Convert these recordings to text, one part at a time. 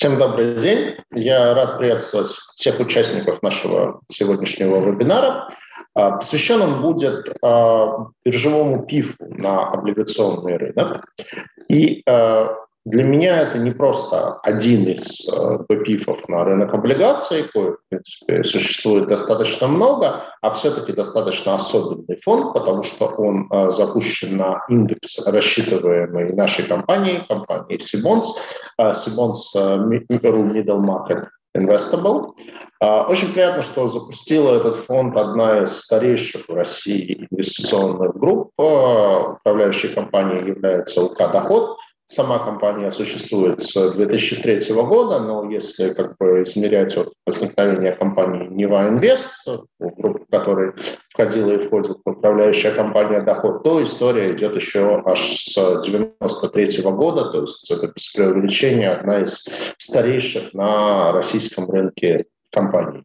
Всем добрый день. Я рад приветствовать всех участников нашего сегодняшнего вебинара. А, посвящен он будет а, биржевому пифу на облигационный рынок. И а, для меня это не просто один из ППИФов на рынок облигаций, коих, в принципе, существует достаточно много, а все-таки достаточно особенный фонд, потому что он запущен на индекс, рассчитываемый нашей компанией, компанией Sibons, Sibons Middle Market Investable. Очень приятно, что запустила этот фонд одна из старейших в России инвестиционных групп. Управляющей компанией является УК «Доход». Сама компания существует с 2003 года, но если как бы измерять от возникновения компании Нева Инвест, в которой входила и входит управляющая компания «Доход», то история идет еще аж с 93 года, то есть это без преувеличения одна из старейших на российском рынке компаний.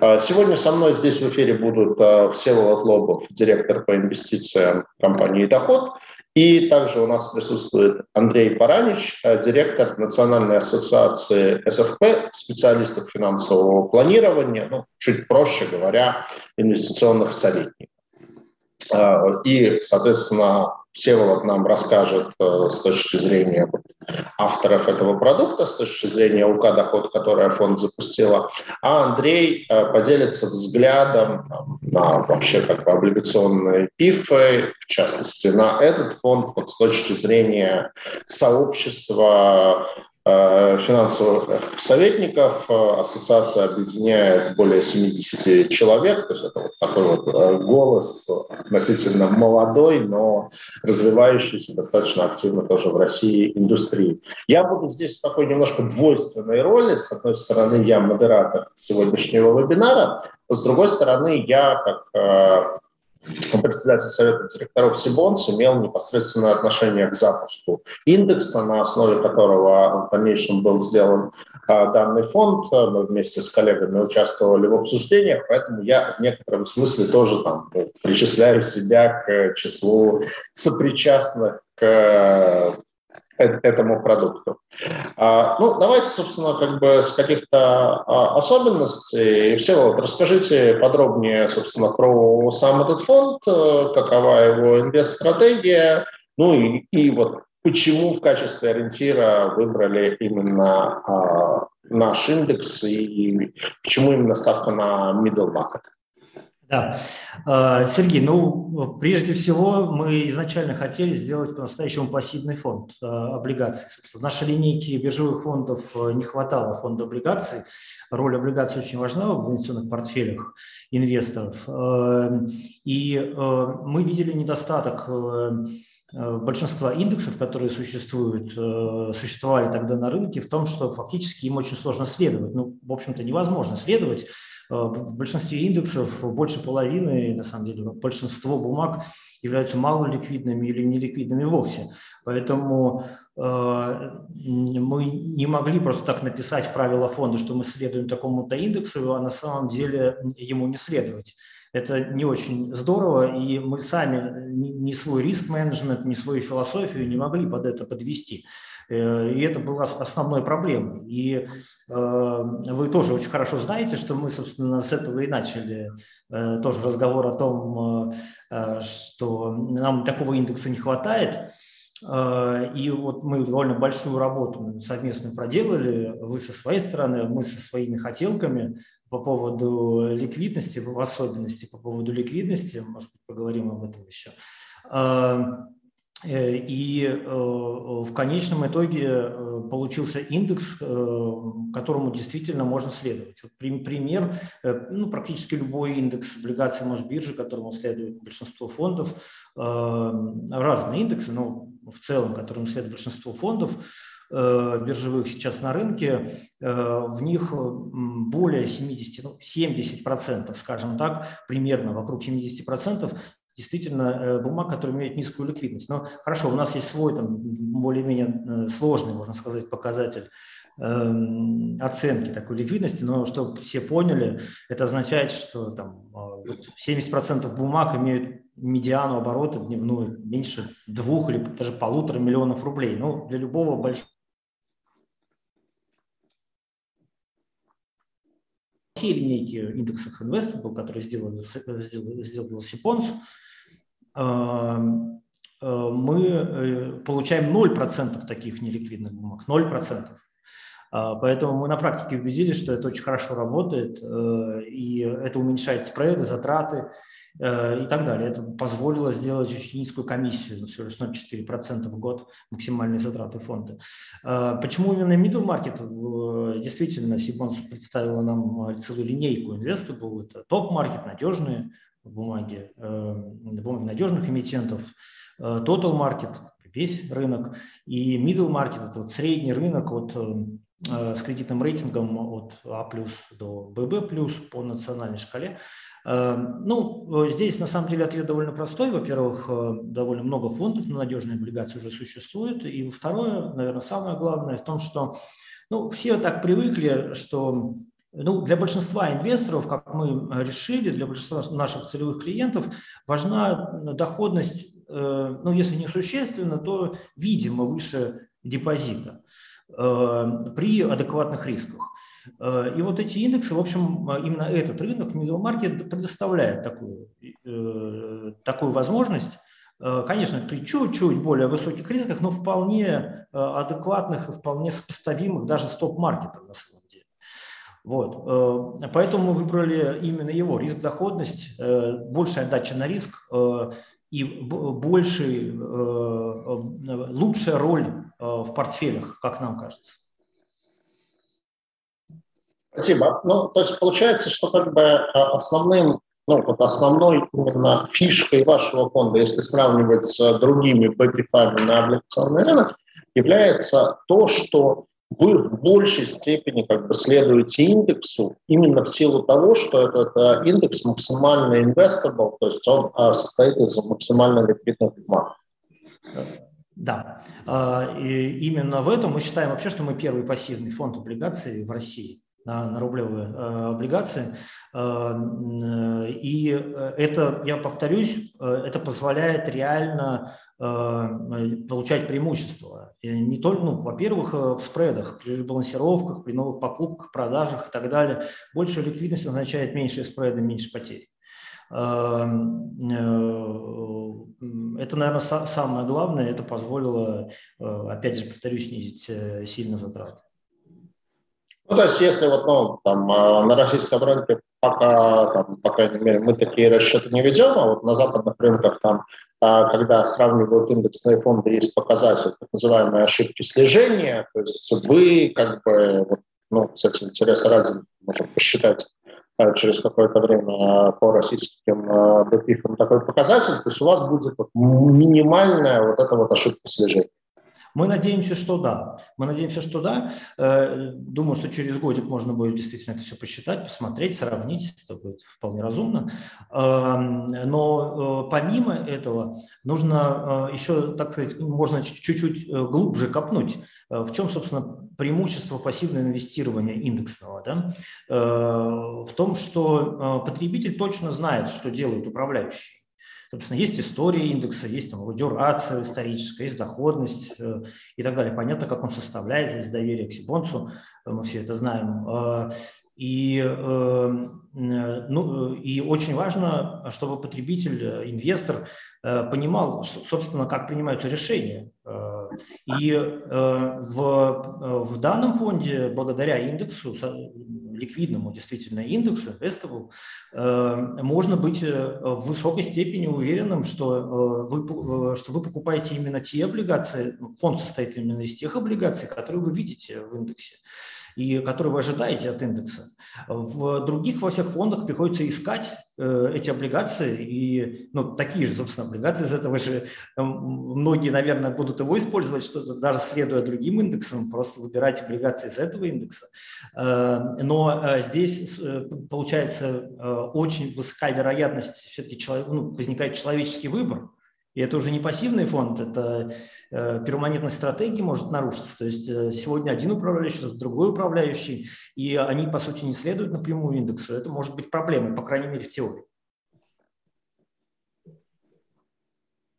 А сегодня со мной здесь в эфире будут а, Всеволод Лобов, директор по инвестициям компании «Доход», и также у нас присутствует Андрей Паранич, э, директор Национальной ассоциации СФП, специалистов финансового планирования, ну, чуть проще говоря, инвестиционных советников. Э, и, соответственно, Всеволод нам расскажет э, с точки зрения авторов этого продукта, с точки зрения УК «Доход», которое фонд запустила, а Андрей э, поделится взглядом на вообще как бы облигационные пифы, в частности, на этот фонд вот с точки зрения сообщества финансовых советников. Э, ассоциация объединяет более 70 человек, то есть это вот такой вот э, голос относительно молодой, но развивающийся достаточно активно тоже в России индустрии. Я буду здесь в такой немножко двойственной роли. С одной стороны, я модератор сегодняшнего вебинара, с другой стороны, я как председатель Совета директоров Сибонс имел непосредственное отношение к запуску индекса, на основе которого в дальнейшем был сделан а, данный фонд. Мы вместе с коллегами участвовали в обсуждениях, поэтому я в некотором смысле тоже там ну, причисляю себя к числу сопричастных к этому продукту. А, ну, давайте, собственно, как бы с каких-то а, особенностей. Все, вот, расскажите подробнее, собственно, про сам этот фонд, э, какова его инвест-стратегия, ну и, и вот почему в качестве ориентира выбрали именно а, наш индекс и почему именно ставка на middle market. Да. А, Сергей, ну, прежде всего, мы изначально хотели сделать по-настоящему пассивный фонд а, облигаций. В нашей линейке биржевых фондов а, не хватало фонда облигаций. Роль облигаций очень важна в инвестиционных портфелях инвесторов. И мы видели недостаток большинства индексов, которые существуют, существовали тогда на рынке, в том, что фактически им очень сложно следовать. Ну, в общем-то, невозможно следовать в большинстве индексов больше половины, на самом деле, большинство бумаг являются малоликвидными или неликвидными вовсе. Поэтому э, мы не могли просто так написать правила фонда, что мы следуем такому-то индексу, а на самом деле ему не следовать. Это не очень здорово, и мы сами ни свой риск-менеджмент, ни свою философию не могли под это подвести. Э, и это была основной проблемой. И э, вы тоже очень хорошо знаете, что мы, собственно, с этого и начали э, тоже разговор о том, что нам такого индекса не хватает. И вот мы довольно большую работу совместную проделали, вы со своей стороны, мы со своими хотелками по поводу ликвидности, в особенности по поводу ликвидности, может быть, поговорим об этом еще. Э, и э, в конечном итоге э, получился индекс, которому действительно можно следовать. Вот пример, ну, практически любой индекс облигаций Мосбиржи, которому следует большинство фондов, разные индексы, но в целом, которым следует большинство фондов, биржевых сейчас на рынке, в них более 70, ну, 70%, скажем так, примерно вокруг 70% действительно э, бумаг, которые имеют низкую ликвидность. Но хорошо, у нас есть свой там более-менее э, сложный, можно сказать, показатель эм, оценки такой ликвидности, но чтобы все поняли, это означает, что там 70% а, бумаг имеют медиану оборота дневную меньше двух или даже полутора миллионов рублей. Ну, для любого большого линейки индексов Investable, которые сделали, сделали, сделал Сипонс, мы получаем 0% таких неликвидных бумаг, 0%. Поэтому мы на практике убедились, что это очень хорошо работает, и это уменьшает спреды, затраты, Э, и так далее. Это позволило сделать очень низкую комиссию, всего лишь 0,4% в год максимальные затраты фонда. Э, почему именно middle market? Действительно, Сибонс представила нам целую линейку инвестабл. Это топ-маркет, надежные бумаги, э, бумаги надежных эмитентов, total market, весь рынок, и middle market – это вот средний рынок от с кредитным рейтингом от А до ББ по национальной шкале. Эм, ну, э, здесь на самом деле ответ довольно простой. Во-первых, э, довольно много фондов на надежные облигации уже существует. И второе, наверное, самое главное в том, что ну, все так привыкли, что ну, для большинства инвесторов, как мы решили, для большинства наших целевых клиентов важна доходность, э, ну, если не существенно, то, видимо, выше депозита при адекватных рисках. Э, и вот эти индексы, в общем, э, именно этот рынок, middle market, предоставляет такую, э, такую возможность, конечно, при чуть-чуть более высоких рисках, но вполне адекватных и вполне сопоставимых даже с топ-маркетом на самом. Вот. Поэтому мы выбрали именно его, риск-доходность, большая отдача на риск и больший, лучшая роль в портфелях, как нам кажется. Спасибо. Ну, то есть получается, что как бы э, основным, ну, вот основной именно фишкой вашего фонда, если сравнивать с другими бэкифами на облигационный рынок, является то, что вы в большей степени как бы следуете индексу именно в силу того, что этот э, индекс максимально investable, то есть он э, состоит из максимально ликвидных бумаг. Да, и именно в этом мы считаем вообще, что мы первый пассивный фонд облигаций в России на, на рублевые э, облигации. Э, и это, я повторюсь, э, это позволяет реально получать преимущества. И не только, ну, во-первых, в спредах, при балансировках, при новых покупках, продажах и так далее. Большая ликвидность означает меньшие спреды, меньше потерь. Это, наверное, самое главное. Это позволило, опять же, повторюсь, снизить сильно затраты. Ну, то есть, если вот, ну, там, а, на российском рынке пока, там, по крайней мере, мы такие расчеты не ведем, а вот на западных рынках, там, а, когда сравнивают индексные фонды, есть показатель так называемой ошибки слежения, то есть вы, как бы, вот, ну, кстати, интереса ради, можем посчитать а, через какое-то время по российским БПИФам такой показатель, то есть у вас будет вот минимальная вот эта вот ошибка слежения. Мы надеемся, что да. Мы надеемся, что да. Э, думаю, что через годик можно будет действительно это все посчитать, посмотреть, сравнить. Это будет вполне разумно. Эм, но э, помимо этого нужно э, еще, так сказать, можно чуть-чуть глубже копнуть. В чем, собственно, преимущество пассивного инвестирования индексного? Да? В том, что потребитель точно знает, что делают управляющие. Собственно, есть история индекса, есть там его дюрация историческая, есть доходность э, и так далее. Понятно, как он составляется, есть доверие к Сибонцу, э, мы все это знаем. Э, и, ну, и очень важно, чтобы потребитель, инвестор понимал, собственно, как принимаются решения. И в, в данном фонде, благодаря индексу, ликвидному действительно индексу, investable, э, можно быть э, в высокой степени уверенным, что э, вы, что вы покупаете именно те облигации, ну, фонд состоит именно из тех облигаций, которые вы видите в индексе и которые вы ожидаете от индекса. В других во всех фондах приходится искать эти облигации, и ну, такие же, собственно, облигации из этого же э, многие, наверное, будут его использовать, что даже следуя другим индексам, просто выбирать облигации из этого индекса. Э, но здесь получается очень высокая вероятность, все-таки человек, ну, возникает человеческий выбор, и это уже не пассивный фонд, это э, перманентность стратегии может нарушиться. То есть э, сегодня один управляющий, с другой управляющий, и они, по сути, не следуют напрямую индексу. Это может быть проблемой, по крайней мере, в теории.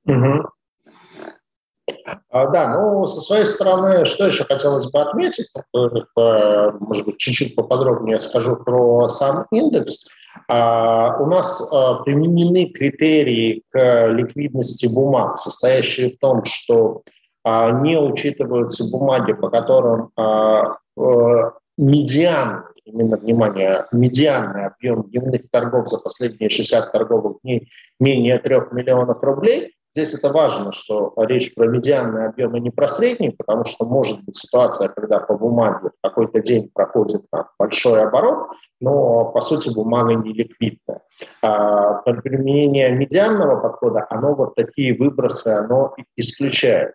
Угу. А, да, ну, со своей стороны, что еще хотелось бы отметить, может быть, чуть-чуть поподробнее скажу про сам индекс. А, у нас а, применены критерии к ликвидности бумаг, состоящие в том, что не учитываются бумаги, по которым медиан, именно, внимание, медианный объем дневных торгов за последние 60 торговых дней менее 3 миллионов рублей, Здесь это важно, что речь про медианные объемы, не про средние, потому что может быть ситуация, когда по бумаге в какой-то день проходит там, большой оборот, но по сути бумага не ликвидная. А, применение медианного подхода, оно вот такие выбросы, оно исключает.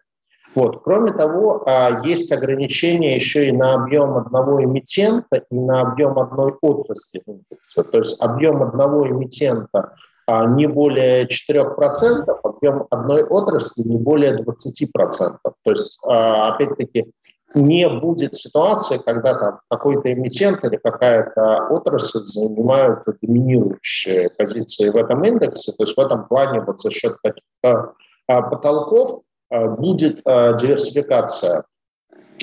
Вот. Кроме того, а, есть ограничения еще и на объем одного эмитента и на объем одной отрасли индекса. То есть объем одного эмитента не более 4%, объем одной отрасли не более 20%. То есть, а, опять-таки, не будет ситуации, когда там какой-то эмитент или какая-то отрасль занимают доминирующие позиции в этом индексе. То есть в этом плане вот за счет таких потолков будет диверсификация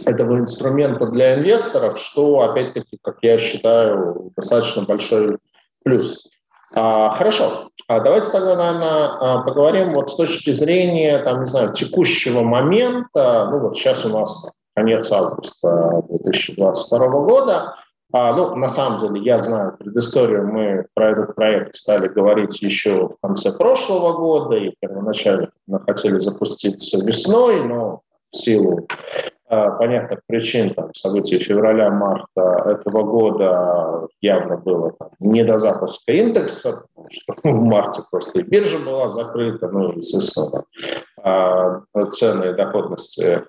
этого инструмента для инвесторов, что, опять-таки, как я считаю, достаточно большой плюс. А, хорошо, а давайте тогда, наверное, а, поговорим вот с точки зрения, там, не знаю, текущего момента. Ну вот сейчас у нас конец августа 2022 года. Ну, на самом деле, я знаю предысторию, мы про этот проект стали говорить еще в конце прошлого года, и первоначально мы хотели запуститься весной, но в силу понятных причин, там, событий февраля-марта этого года явно было там, не до запуска индекса, потому что в марте просто и биржа была закрыта, ну, естественно, там, э, цены и доходности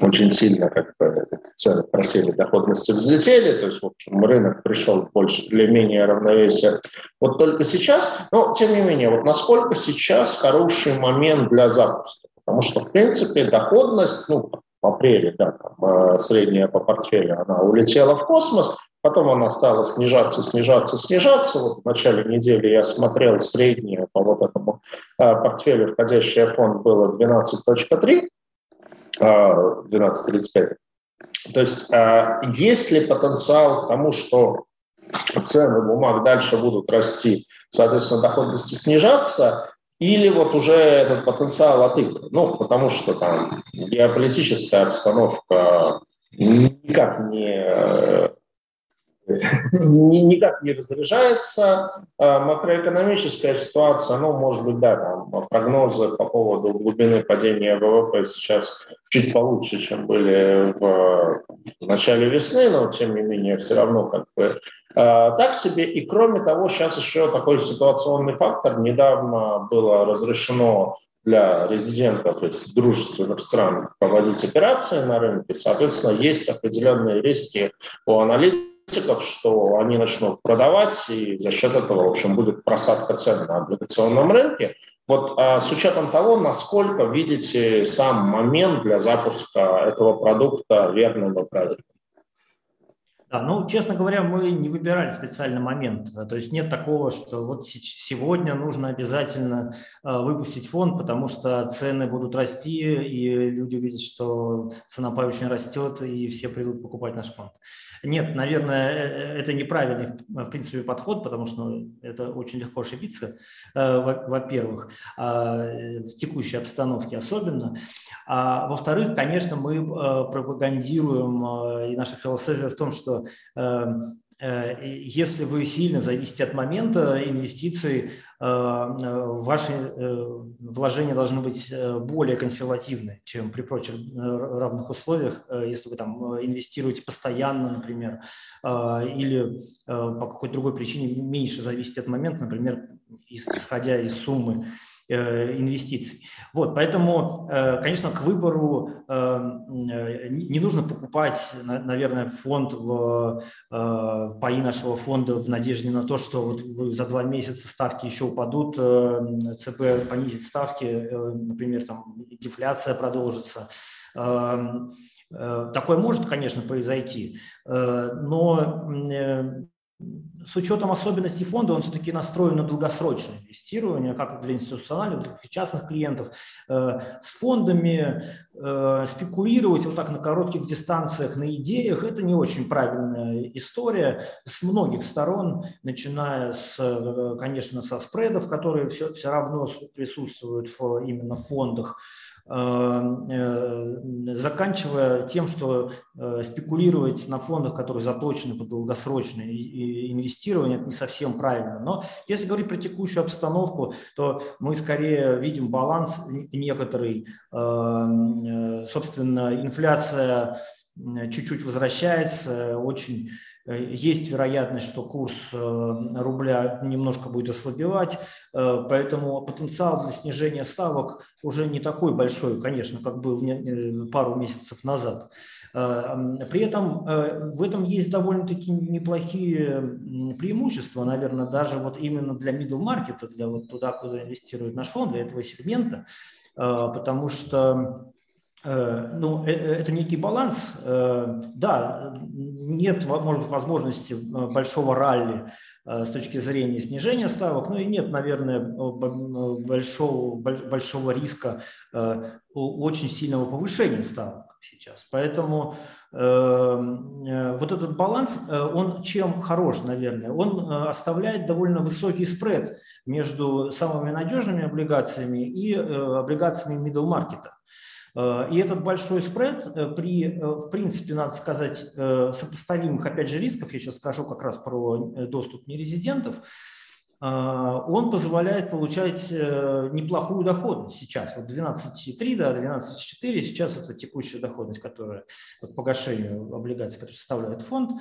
очень сильно как бы цены просели, доходности взлетели, то есть, в общем, рынок пришел больше или менее равновесие. Вот только сейчас, но тем не менее, вот насколько сейчас хороший момент для запуска? Потому что, в принципе, доходность, ну, в апреле, да, там, э, средняя по портфелю, она улетела в космос, потом она стала снижаться, снижаться, снижаться. Вот в начале недели я смотрел среднее по вот этому э, портфелю, входящий фонд было 12.3, 12.35. Э, То есть есть ли потенциал к тому, что цены бумаг дальше будут расти, соответственно, доходности снижаться, или вот уже этот потенциал отыгран. Ну, потому что там геополитическая обстановка никак не никак не разряжается. А макроэкономическая ситуация, ну, может быть, да, там прогнозы по поводу глубины падения ВВП сейчас чуть получше, чем были в начале весны, но, тем не менее, все равно как бы так себе. И кроме того, сейчас еще такой ситуационный фактор. Недавно было разрешено для резидентов из дружественных стран проводить операции на рынке. Соответственно, есть определенные риски у аналитиков, что они начнут продавать, и за счет этого, в общем, будет просадка цен на облигационном рынке. Вот а, с учетом того, насколько видите сам момент для запуска этого продукта верным и правильным. Да, ну, честно говоря, мы не выбирали специальный момент. То есть нет такого, что вот сегодня нужно обязательно э, выпустить фонд, потому что цены будут расти, и люди увидят, что цена очень растет, и все придут покупать наш фонд. Нет, наверное, э, э, это неправильный, в принципе, подход, потому что ну, это очень легко ошибиться, во-первых, а, в текущей обстановке особенно. А во-вторых, конечно, мы пропагандируем, и наша философия в том, что э, если вы сильно зависите от момента инвестиций, э, ваши э, вложения должны быть более консервативны, чем при прочих равных условиях, если вы там инвестируете постоянно, например, или по какой-то другой причине меньше зависите от момента, например, исходя из суммы Э, инвестиций. Вот, поэтому, э, конечно, к выбору э, не нужно покупать, наверное, фонд в паи нашего фонда в надежде на то, что вот за два месяца ставки еще упадут, ЦБ понизит ставки, например, там дефляция продолжится. Такое может, конечно, произойти, но с учетом особенностей фонда он все-таки настроен на долгосрочное инвестирование, как для институциональных, для частных клиентов. Э, с фондами э, спекулировать вот так на коротких дистанциях, на идеях, это не очень правильная история с многих сторон, начиная с, э, конечно, со спредов, которые все, все равно присутствуют в, именно в фондах, заканчивая тем, что э, спекулировать на фондах, которые заточены под долгосрочное инвестирование, это не совсем правильно. Но если говорить про текущую обстановку, то мы скорее видим баланс некоторый. Эм, э, собственно, инфляция чуть-чуть возвращается, очень Э, есть вероятность, что курс э, рубля немножко будет ослабевать, э, поэтому потенциал для снижения ставок уже не такой большой, конечно, как был пару месяцев назад. При этом в этом есть довольно-таки неплохие преимущества, наверное, даже вот именно для middle market, для вот туда, куда инвестирует наш фонд, для этого сегмента, потому что Э, ну, э, э, это некий баланс. Да, нет, может быть, возможности большого ралли с точки зрения снижения ставок, ну и нет, наверное, большого, большого риска очень сильного повышения ставок сейчас. Поэтому вот этот баланс, он чем хорош, наверное? Он оставляет довольно высокий спред между самыми надежными облигациями и облигациями middle маркета. Э, и этот большой спред э, при, э, в принципе, надо сказать, сопоставимых, опять же, рисков, я сейчас скажу как раз про доступ нерезидентов, он позволяет получать неплохую доходность сейчас. Вот 12,3, да, 12,4 сейчас это текущая доходность, которая по погашению облигаций, которые составляет фонд.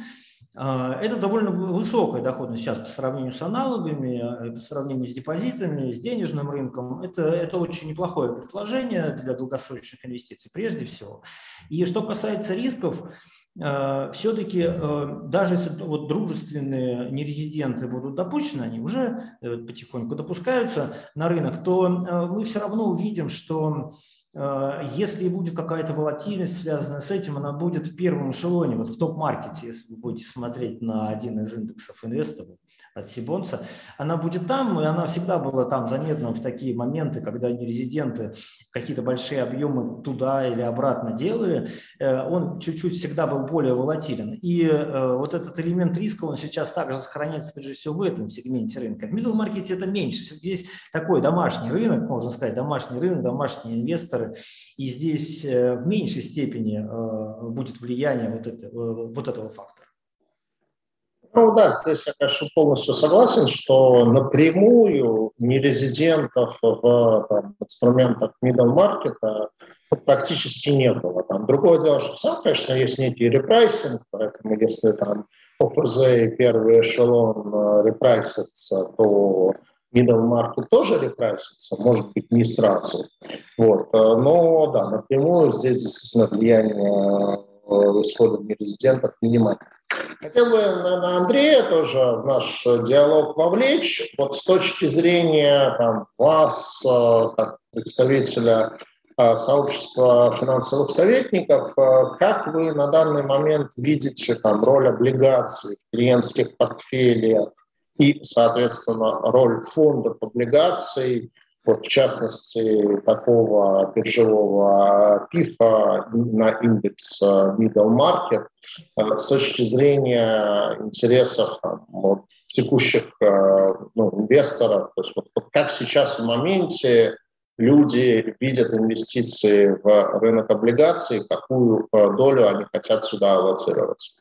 А, это довольно высокая доходность сейчас по сравнению с аналогами, э, по сравнению с депозитами, с денежным рынком. Это, это очень неплохое предложение для долгосрочных инвестиций прежде всего. И что касается рисков, э, все-таки э, даже если вот дружественные нерезиденты будут допущены, они уже потихоньку допускаются на рынок, то мы все равно увидим, что Э, если будет какая-то волатильность, связанная с этим, она будет в первом эшелоне, вот в топ-маркете, если вы будете смотреть на один из индексов инвесторов от Сибонца, она будет там, и она всегда была там заметна в такие моменты, когда нерезиденты какие-то большие объемы туда или обратно делали, э, он чуть-чуть всегда был более волатилен. И э, вот этот элемент риска, он сейчас также сохраняется, прежде всего, в этом сегменте рынка. В middle маркете это меньше. Здесь такой домашний рынок, можно сказать, домашний рынок, домашние инвесторы. И здесь э, в меньшей степени будет влияние вот, это, вот этого фактора. Ну да, здесь я, конечно, полностью согласен, что напрямую нерезидентов в там, инструментах middle market практически не было. Там, другое дело, что сам, конечно, есть некий repricing, поэтому если там ОФЗ и первый эшелон э, репрайсятся, то middle market тоже репрайсится, может быть, не сразу. Вот. Э, но да, напрямую здесь действительно влияние э, исхода нерезидентов минимальное. Хотел бы на Андрея тоже в наш диалог вовлечь. Вот с точки зрения там, вас, э, как представителя э, сообщества финансовых советников, э, как вы на данный момент видите там, роль облигаций в клиентских портфелях и, соответственно, роль фондов облигаций вот, в частности, такого биржевого пифа на индекс э, middle market э, с точки зрения интересов там, вот, текущих э, ну, инвесторов. То есть вот, вот как сейчас в моменте люди видят инвестиции в рынок облигаций, какую долю они хотят сюда аллоцировать?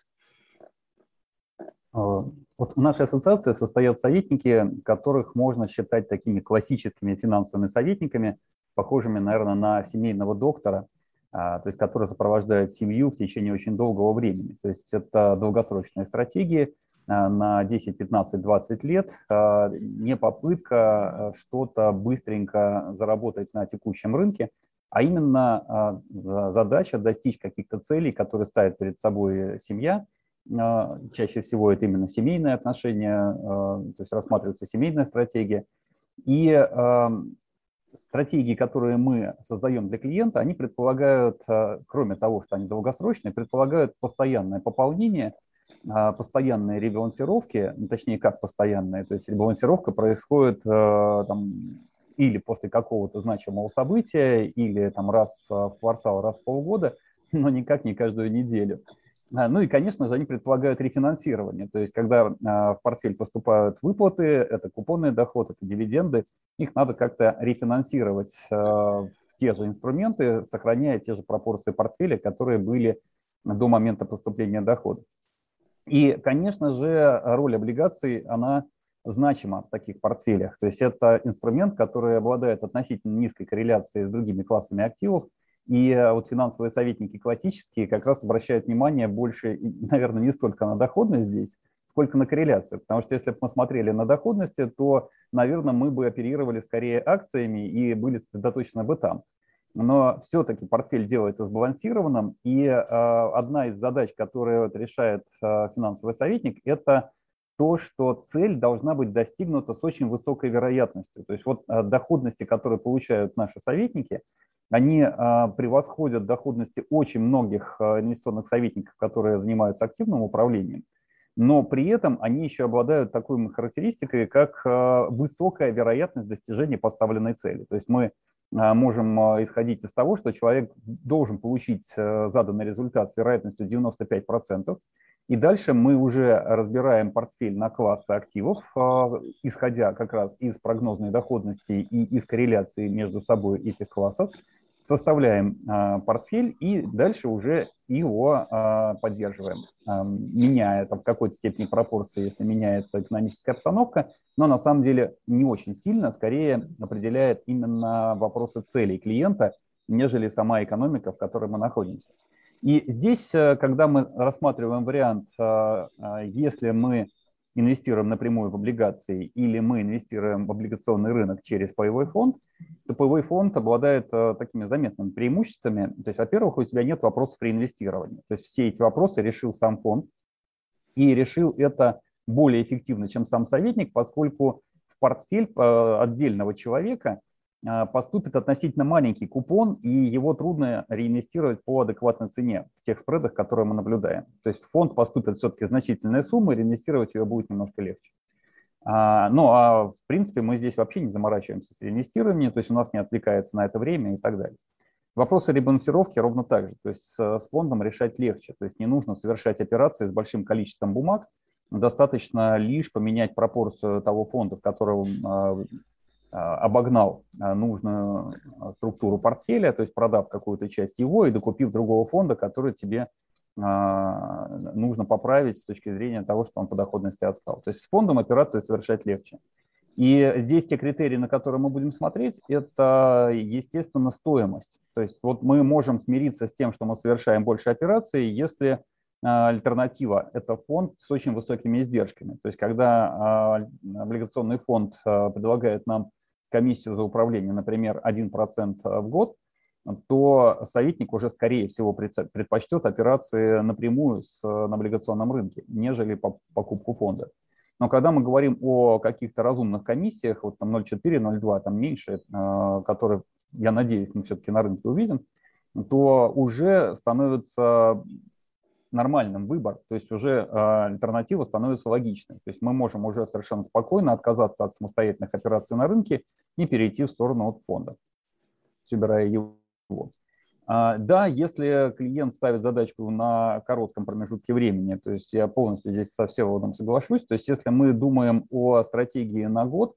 Вот в нашей ассоциации состоят советники, которых можно считать такими классическими финансовыми советниками, похожими, наверное, на семейного доктора, а, то есть которые сопровождают семью в течение очень долгого времени. То есть это долгосрочные стратегии а, на 10, 15, 20 лет, а, не попытка что-то быстренько заработать на текущем рынке, а именно задача достичь каких-то целей, которые ставит перед собой семья – чаще всего это именно семейные отношения, а, то есть рассматривается семейная стратегия. И а, стратегии, которые мы создаем для клиента, они предполагают, кроме того, что они долгосрочные, предполагают постоянное пополнение постоянные ребалансировки, ну, точнее, как постоянные, то есть ребалансировка происходит там, или после какого-то значимого события, или там раз в квартал, раз в полгода, но никак не каждую неделю. А, ну и, конечно же, они предполагают рефинансирование. То есть, когда а, в портфель поступают выплаты, это купонный доход, это дивиденды, их надо как-то рефинансировать а, в те же инструменты, сохраняя те же пропорции портфеля, которые были до момента поступления дохода. И, конечно же, роль облигаций, она значима в таких портфелях. То есть это инструмент, который обладает относительно низкой корреляцией с другими классами активов, и э, вот финансовые советники классические как раз обращают внимание больше, наверное, не столько на доходность здесь, сколько на корреляцию. Потому что если бы мы смотрели на доходности, то, наверное, мы бы оперировали скорее акциями и были сосредоточены бы там. Но все-таки портфель делается сбалансированным, и э, одна из задач, которую решает э, финансовый советник, это то, что цель должна быть достигнута с очень высокой вероятностью. То есть вот э, доходности, которые получают наши советники, они а, превосходят доходности очень многих а, инвестиционных советников, которые занимаются активным управлением, но при этом они еще обладают такой характеристикой, как а, высокая вероятность достижения поставленной цели. То есть мы можем исходить из того, что человек должен получить заданный результат с вероятностью 95%, и дальше мы уже разбираем портфель на классы активов, исходя как раз из прогнозной доходности и из корреляции между собой этих классов составляем э, портфель и дальше уже его э, поддерживаем, э, меняя там, в какой-то степени пропорции, если меняется экономическая обстановка, но на самом деле не очень сильно, скорее определяет именно вопросы целей клиента, нежели сама экономика, в которой мы находимся. И здесь, когда мы рассматриваем вариант, если мы инвестируем напрямую в облигации или мы инвестируем в облигационный рынок через паевой фонд, то паевой фонд обладает э, такими заметными преимуществами. То есть, во-первых, у тебя нет вопросов при инвестировании. То есть все эти вопросы решил сам фонд и решил это более эффективно, чем сам советник, поскольку в портфель э, отдельного человека поступит относительно маленький купон, и его трудно реинвестировать по адекватной цене в тех спредах, которые мы наблюдаем. То есть в фонд поступит все-таки значительная сумма, реинвестировать ее будет немножко легче. А, ну, а в принципе мы здесь вообще не заморачиваемся с реинвестированием, то есть у нас не отвлекается на это время и так далее. Вопросы ребалансировки ровно так же, то есть с, с фондом решать легче, то есть не нужно совершать операции с большим количеством бумаг, достаточно лишь поменять пропорцию того фонда, в котором а, а, обогнал а, нужную а, структуру портфеля, то есть продав какую-то часть его и докупив другого фонда, который тебе нужно поправить с точки зрения того, что он по доходности отстал. То есть с фондом операции совершать легче. И здесь те критерии, на которые мы будем смотреть, это, естественно, стоимость. То есть вот мы можем смириться с тем, что мы совершаем больше операций, если альтернатива – это фонд с очень высокими издержками. То есть когда облигационный фонд предлагает нам комиссию за управление, например, 1% в год, то советник уже, скорее всего, предпочтет операции напрямую с, на облигационном рынке, нежели по покупку фонда. Но когда мы говорим о каких-то разумных комиссиях, вот там 0,4, 0,2, там меньше, э, которые, я надеюсь, мы все-таки на рынке увидим, то уже становится нормальным выбор, то есть уже э, альтернатива становится логичной. То есть мы можем уже совершенно спокойно отказаться от самостоятельных операций на рынке и перейти в сторону от фонда, собирая его. А, да, если клиент ставит задачку на коротком промежутке времени, то есть я полностью здесь со Всеволодом соглашусь, то есть если мы думаем о стратегии на год,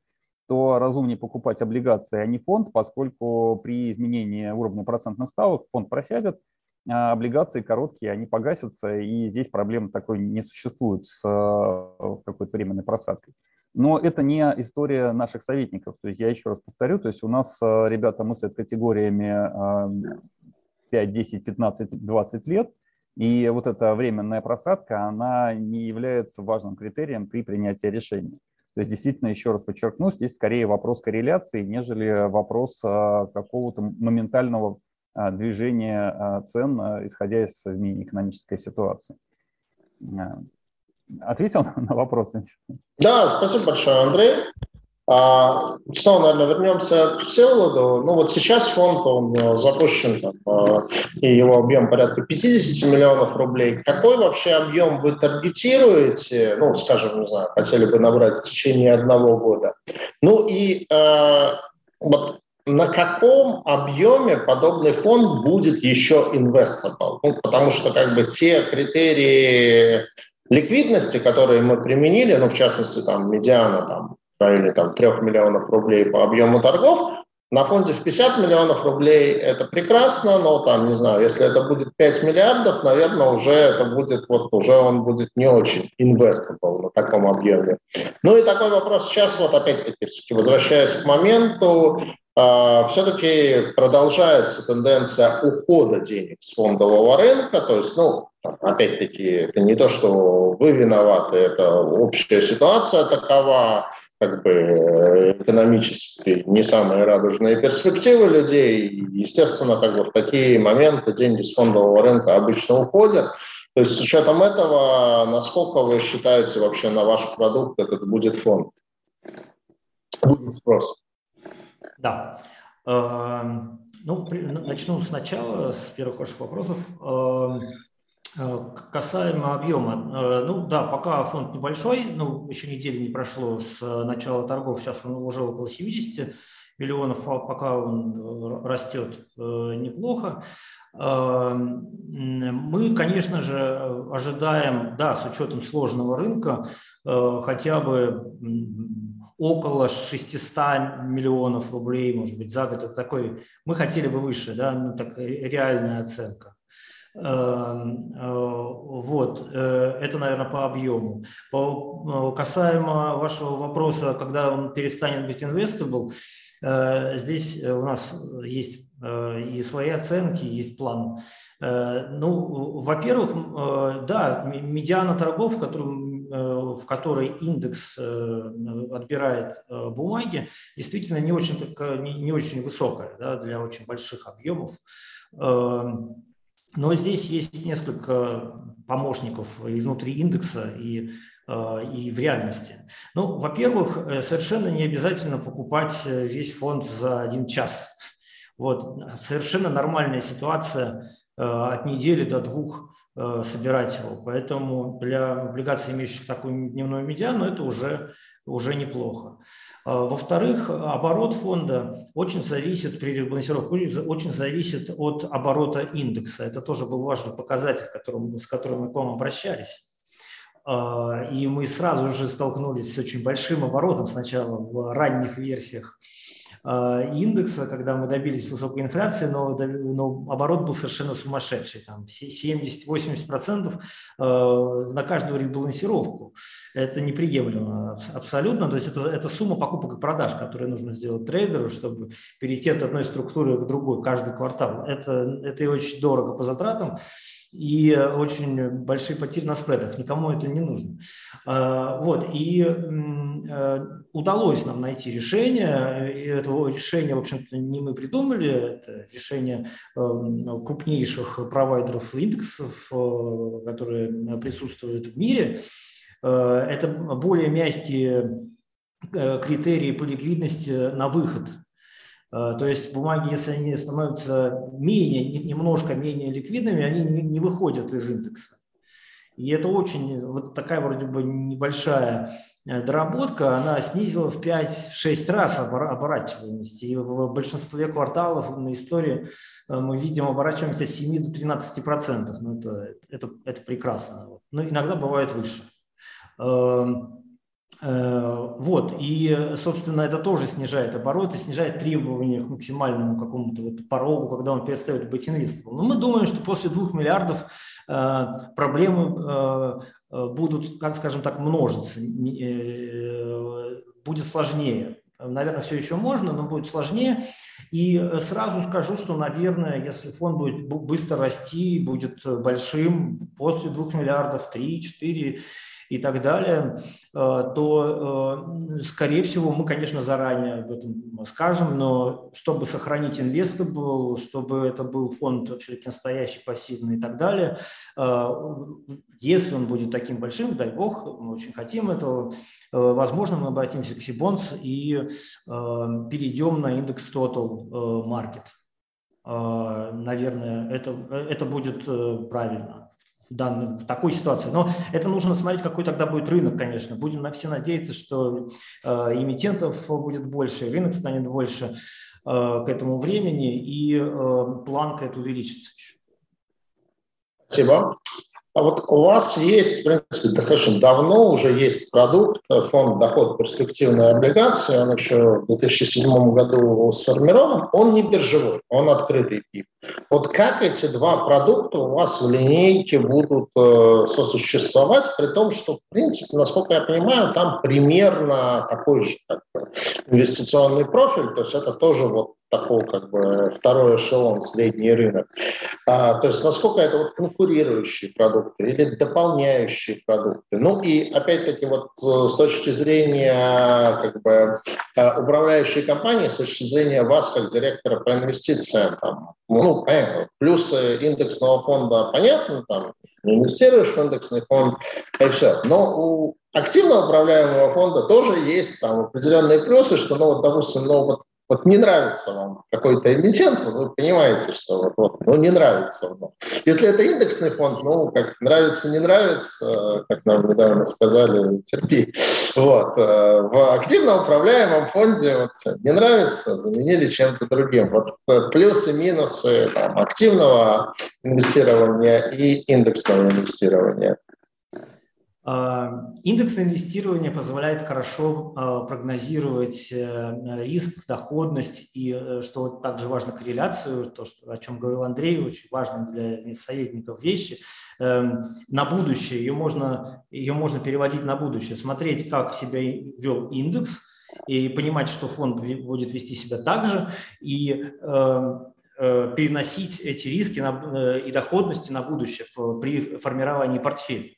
то разумнее покупать облигации, а не фонд, поскольку при изменении уровня процентных ставок фонд просядет, а облигации короткие, они погасятся, и здесь проблем такой не существует с э, какой-то временной просадкой. Но это не история наших советников. То есть я еще раз повторю, то есть у нас э, ребята мыслят категориями 5, 10, 15, 20 лет, и вот эта временная просадка, она не является важным критерием при принятии решения. То есть действительно, еще раз подчеркну, здесь скорее вопрос корреляции, нежели вопрос какого-то моментального а, движения а, цен, а, исходя из изменения экономической ситуации. Ответил на вопрос? Да, спасибо большое, Андрей. А, снова, наверное, вернемся к Всеволоду. Ну вот сейчас фонд, он запущен, там, а, и его объем порядка 50 миллионов рублей. Какой вообще объем вы таргетируете? Ну, скажем, не знаю, хотели бы набрать в течение одного года. Ну и э, вот на каком объеме подобный фонд будет еще инвестабл? Ну, потому что как бы те критерии ликвидности, которые мы применили, ну, в частности, там, медиана, там, в там, 3 миллионов рублей по объему торгов, на фонде в 50 миллионов рублей это прекрасно, но там, не знаю, если это будет 5 миллиардов, наверное, уже это будет, вот уже он будет не очень инвестабл на таком объеме. Ну и такой вопрос сейчас, вот опять-таки, возвращаясь к моменту, все-таки продолжается тенденция ухода денег с фондового рынка, то есть, ну, опять-таки, это не то, что вы виноваты, это общая ситуация такова, как бы э, экономически не самые радужные перспективы людей. Естественно, как бы в такие моменты деньги с фондового рынка обычно уходят. То есть с учетом этого, насколько вы считаете вообще на ваш продукт этот будет фонд? Будет спрос. Да. Эм, ну, начну сначала, с первых ваших вопросов. Эм, Э, касаемо объема, э, ну да, пока фонд небольшой, ну еще недели не прошло с э, начала торгов, сейчас он уже около 70 миллионов, а пока он растет неплохо. Мы, конечно же, ожидаем, да, с учетом сложного рынка, хотя бы около 600 миллионов рублей, может быть, за год. Это такой, мы хотели бы выше, да, ну, так, реальная оценка. Эм, э, вот, э, это, наверное, по объему. По, э, касаемо вашего вопроса, когда он перестанет быть investable, здесь у нас есть и свои оценки, есть план. Ну, во-первых, да, медиана торгов, в, котором, в которой индекс отбирает бумаги, действительно не очень, не, не очень высокая да, для очень больших объемов. Эм, но здесь есть несколько помощников и внутри индекса, и, э, и в реальности. Ну, во-первых, э, совершенно не обязательно покупать э, весь фонд за один час. Вот, совершенно нормальная ситуация от недели до двух собирать его. Поэтому для облигаций, имеющих такую дневную медиану, это уже, уже неплохо. А, во-вторых, оборот фонда очень зависит при ребалансировке, очень зависит от оборота индекса. Это тоже был важный показатель, которым, с которым мы к вам обращались. А, и мы сразу же столкнулись с очень большим оборотом сначала в ранних версиях индекса, когда мы добились высокой инфляции, но, но оборот был совершенно сумасшедший, там 70-80% а, на каждую ребалансировку. Это неприемлемо абсолютно, то есть это, это сумма покупок и продаж, которые нужно сделать трейдеру, чтобы перейти от одной структуры к другой каждый квартал. Это, это и очень дорого по затратам и очень большие потери на спредах. Никому это не нужно. А, вот, и э, удалось нам найти решение. И это решение, в общем-то, не мы придумали, это решение эм, крупнейших провайдеров индексов, э, которые присутствуют в мире. Э, это более мягкие критерии по ликвидности на выход то есть бумаги, если они становятся менее, немножко менее ликвидными, они не выходят из индекса. И это очень, вот такая вроде бы небольшая э, доработка, она снизила в 5-6 раз оборачиваемость. И в большинстве кварталов на истории э, мы видим оборачиваемость от 7 до 13 процентов. Ну, это, это, это прекрасно. Но иногда бывает выше. Э, вот, и, собственно, это тоже снижает обороты, снижает требования к максимальному какому-то вот порогу, когда он перестает быть инвестором. Но мы думаем, что после двух миллиардов э, проблемы э, будут, скажем так, множиться, будет сложнее. Наверное, все еще можно, но будет сложнее. И сразу скажу, что, наверное, если фонд будет быстро расти, будет большим, после двух миллиардов, три, четыре и так далее, то, скорее всего, мы, конечно, заранее об этом скажем, но чтобы сохранить инвестабл, чтобы это был фонд все-таки настоящий, пассивный и так далее, если он будет таким большим, дай бог, мы очень хотим этого, возможно, мы обратимся к Сибонс и перейдем на индекс Total Market. Наверное, это, это будет э, правильно в, данной, в такой ситуации. Но это нужно смотреть, какой тогда будет рынок, конечно. Будем все надеяться, что э, эмитентов будет больше, рынок станет больше э, к этому времени, и э, планка это увеличится еще. Спасибо. А вот у вас есть, в принципе, достаточно давно уже есть продукт, э, фонд доход перспективной облигации, он еще в 2007 году сформирован, он не биржевой, он открытый тип. Вот как эти два продукта у вас в линейке будут э, сосуществовать, при том, что, в принципе, насколько я понимаю, там примерно такой же как бы, инвестиционный профиль, то есть это тоже вот такой как бы второй эшелон, средний рынок. А, то есть насколько это вот конкурирующие продукты или дополняющие продукты. Ну и опять-таки вот э, с точки зрения как бы э, управляющей компании, с точки зрения вас как директора по инвестициям, там, ну, понятно, плюсы индексного фонда понятно, там, инвестируешь в индексный фонд, и все. Но у активно управляемого фонда тоже есть там определенные плюсы, что, ну, вот, допустим, ну, вот вот не нравится вам какой-то эмитент, вы понимаете, что вот, вот, ну, не нравится вам. Если это индексный фонд, ну, как нравится, не нравится, как нам недавно сказали, терпи. Вот. Э, в активно управляемом фонде вот, не нравится, заменили чем-то другим. Вот э, плюсы, минусы там, активного инвестирования и индексного инвестирования. А, индексное инвестирование позволяет хорошо а, прогнозировать э, риск, доходность и, э, что также важно, корреляцию, то, что, о чем говорил Андрей, очень важно для советников вещи, эм, на будущее. Ее можно, ее можно переводить на будущее, смотреть, как себя вел индекс, и понимать, что фонд будет вести себя так же, и эм, э, переносить эти риски и доходности на будущее при формировании портфеля.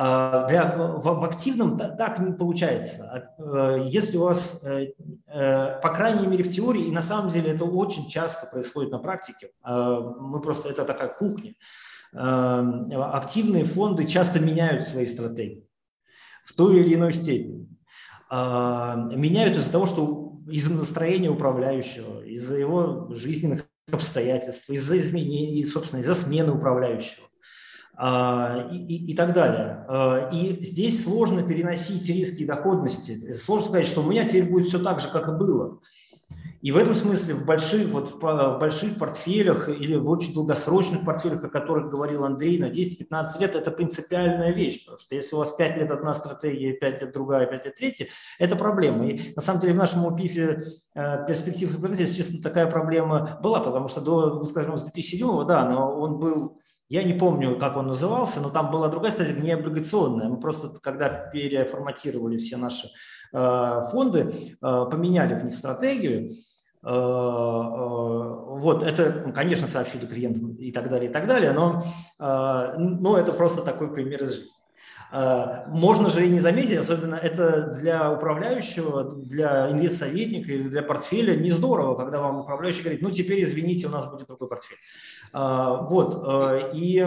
А, для, в, в активном так не получается. А, э, если у вас, э, э, по крайней мере, в теории, и на самом деле это очень часто происходит на практике, а, мы просто, это такая кухня, активные фонды часто меняют свои стратегии в той или иной степени. Меняют из-за того, что из-за настроения управляющего, из-за его жизненных обстоятельств, из-за изменений, собственно, из-за смены управляющего. А, и, и, и так далее. А, и здесь сложно переносить риски доходности. Сложно сказать, что у меня теперь будет все так же, как и было. И в этом смысле в больших, вот в больших портфелях или в очень долгосрочных портфелях, о которых говорил Андрей, на 10-15 лет, это принципиальная вещь. Потому что если у вас 5 лет одна стратегия, 5 лет другая, 5 лет третья, это проблема. И на самом деле в нашем УПИФе э, перспектив если честно, такая проблема была, потому что до, скажем, с 2007 да, но он был я не помню, как он назывался, но там была другая стратегия, не облигационная. Мы просто, когда переформатировали все наши э, фонды, э, поменяли в них стратегию. Э, вот, это, конечно, сообщили клиентам и так далее, и так далее, но, но это просто такой пример из жизни. Можно же и не заметить, особенно это для управляющего, для инвестсоветника или для портфеля не здорово, когда вам управляющий говорит, ну теперь извините, у нас будет другой портфель. А, вот, э, и,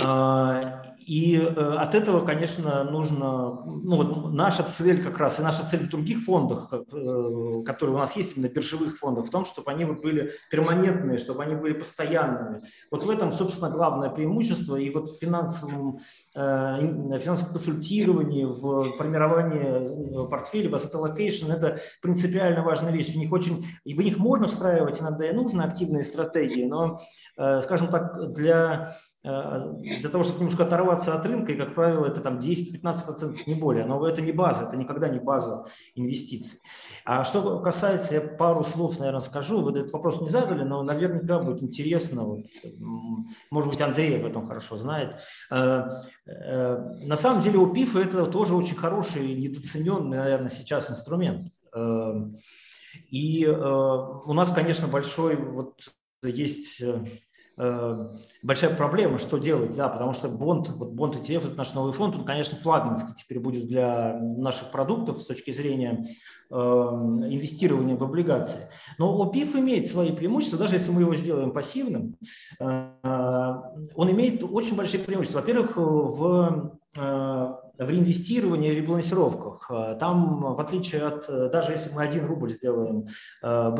а, и э, от этого, конечно, нужно, ну вот наша цель как раз, и наша цель в других фондах, э, которые у нас есть, именно биржевых фондах, в том, чтобы они были перманентные, чтобы они были постоянными. Вот в этом, собственно, главное преимущество, и вот в финансовом, финансовом консультировании, в формировании портфеля, в asset allocation, это принципиально важная вещь. В них очень, и в них можно встраивать иногда и нужно активные стратегии, но Э, скажем так, для, э, для того, чтобы немножко оторваться от рынка, и, как правило, это там 10-15% не более, но это не база, это никогда не база инвестиций. А что касается, я пару слов, наверное, скажу, вы этот вопрос не задали, но наверняка будет интересно, может быть, Андрей об этом хорошо знает. Э, на самом деле у ПИФа это тоже очень хороший, недооцененный, наверное, сейчас инструмент. И у нас, конечно, большой вот есть э, Э, большая проблема, что делать, да, потому что бонд, вот бонд ETF, это наш новый фонд, он, конечно, флагманский теперь будет для наших продуктов с точки зрения э, инвестирования в облигации. Но ОПИФ имеет свои преимущества, даже если мы его сделаем пассивным, э, он имеет очень большие преимущества. Во-первых, в э, в реинвестировании ребалансировках. Э, там, в отличие от, э, даже если мы один рубль сделаем э,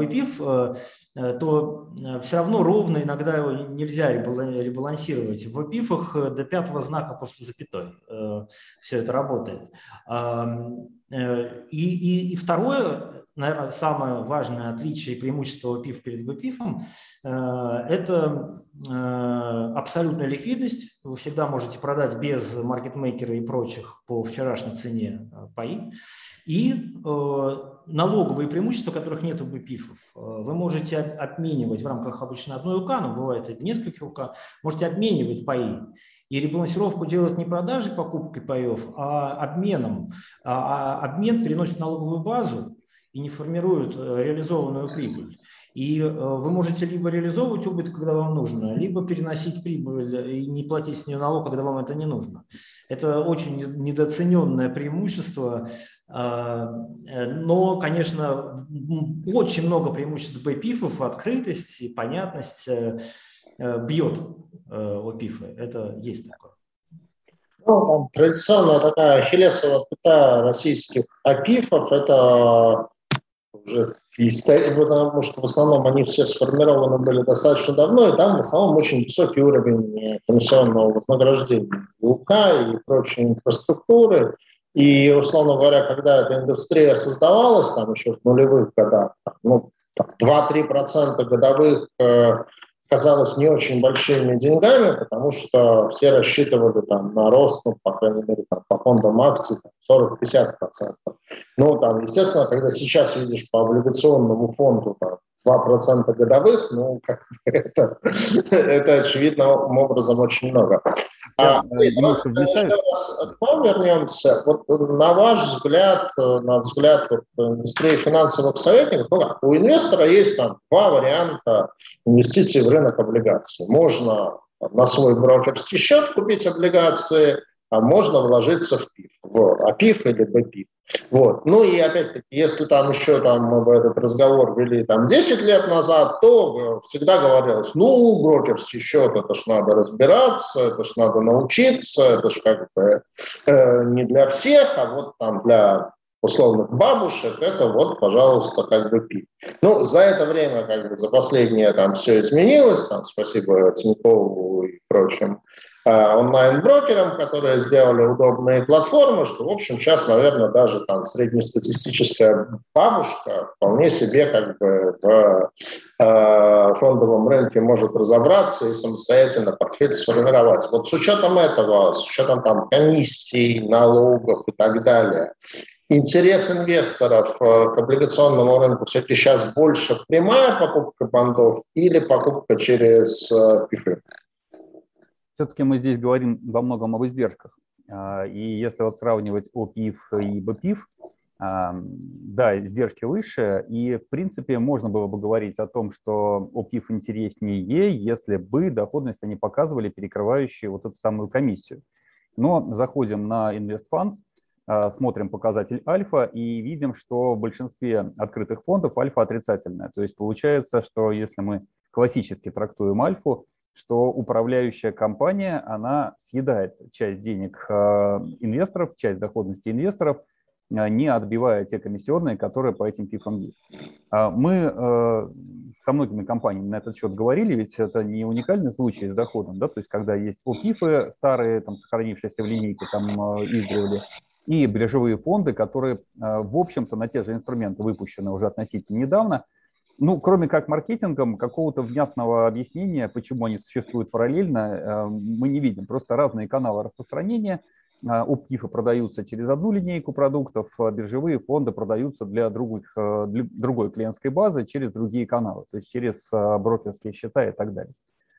то все равно ровно иногда его нельзя ребалансировать. В БПИФах до пятого знака после запятой все это работает. И, и, и второе, наверное, самое важное отличие и преимущество ПИФ перед БПИФом – это абсолютная ликвидность. Вы всегда можете продать без маркетмейкера и прочих по вчерашней цене паи. И э, налоговые преимущества, которых нет у БПИФов. Вы можете обменивать в рамках обычно одной УК, но бывает и несколько УК, можете обменивать паи. И ребалансировку делать не продажей, покупкой паев, а обменом. А, а обмен переносит налоговую базу и не формирует э, реализованную прибыль. И э, вы можете либо реализовывать убыток, когда вам нужно, либо переносить прибыль и не платить с нее налог, когда вам это не нужно. Это очень недооцененное преимущество, а, э, но, конечно, очень много преимуществ БПИФов, открытость и понятность бьет ОПИФы. Это есть такое. Ну, там, традиционная такая ахиллесова пята российских ОПИФов – это уже потому что в основном они все сформированы были достаточно давно, и там в основном очень высокий уровень комиссионного вознаграждения УК и прочей инфраструктуры. И, условно говоря, когда эта индустрия создавалась, там еще в нулевых годах, ну, 2-3% годовых э, казалось не очень большими деньгами, потому что все рассчитывали там, на рост, ну, по крайней мере, там, по фондам акций 40-50%. Ну, там, естественно, когда сейчас видишь по облигационному фонду там, 2% годовых, ну, как это, это очевидным образом очень много. А, Немножко вернемся. Вот, на ваш взгляд, на взгляд вот, индустрии финансовых советников, ну, как, у инвестора есть там два варианта инвестиций в рынок облигаций. Можно на свой брокерский счет купить облигации, можно вложиться в ПИФ, в АПИФ или БПИФ. Вот. Ну и опять-таки, если там еще там мы этот разговор вели там 10 лет назад, то всегда говорилось, ну, брокерский счет, это ж надо разбираться, это ж надо научиться, это ж как бы э, не для всех, а вот там для условных бабушек, это вот, пожалуйста, как бы пи. Ну, за это время, как бы, за последнее там все изменилось, там, спасибо Тинькову и прочим онлайн-брокерам, которые сделали удобные платформы, что, в общем, сейчас, наверное, даже там среднестатистическая бабушка вполне себе как бы в э, фондовом рынке может разобраться и самостоятельно портфель сформировать. Вот с учетом этого, с учетом там комиссий, налогов и так далее, интерес инвесторов э, к облигационному рынку все-таки сейчас больше прямая покупка бандов или покупка через ПИФы? Все-таки мы здесь говорим во многом об издержках. А, и если вот сравнивать ОПИФ и БПИФ, а, да, издержки выше, и в принципе можно было бы говорить о том, что ОПИФ интереснее, если бы доходность они показывали, перекрывающие вот эту самую комиссию. Но заходим на InvestFunds, а, смотрим показатель альфа и видим, что в большинстве открытых фондов альфа отрицательная. То есть получается, что если мы классически трактуем альфу, что управляющая компания, она съедает часть денег э, инвесторов, часть доходности инвесторов, э, не отбивая те комиссионные, которые по этим пифам есть. А мы э, со многими компаниями на этот счет говорили, ведь это не уникальный случай с доходом, да, то есть когда есть ОПИФы старые, там, сохранившиеся в линейке, там, издревле, и биржевые фонды, которые, в общем-то, на те же инструменты выпущены уже относительно недавно, ну, кроме как маркетингом, какого-то внятного объяснения, почему они существуют параллельно, э, мы не видим. Просто разные каналы распространения. Э, Оптифы продаются через одну линейку продуктов, а биржевые фонды продаются для, других, э, для другой клиентской базы через другие каналы, то есть через брокерские счета и так далее.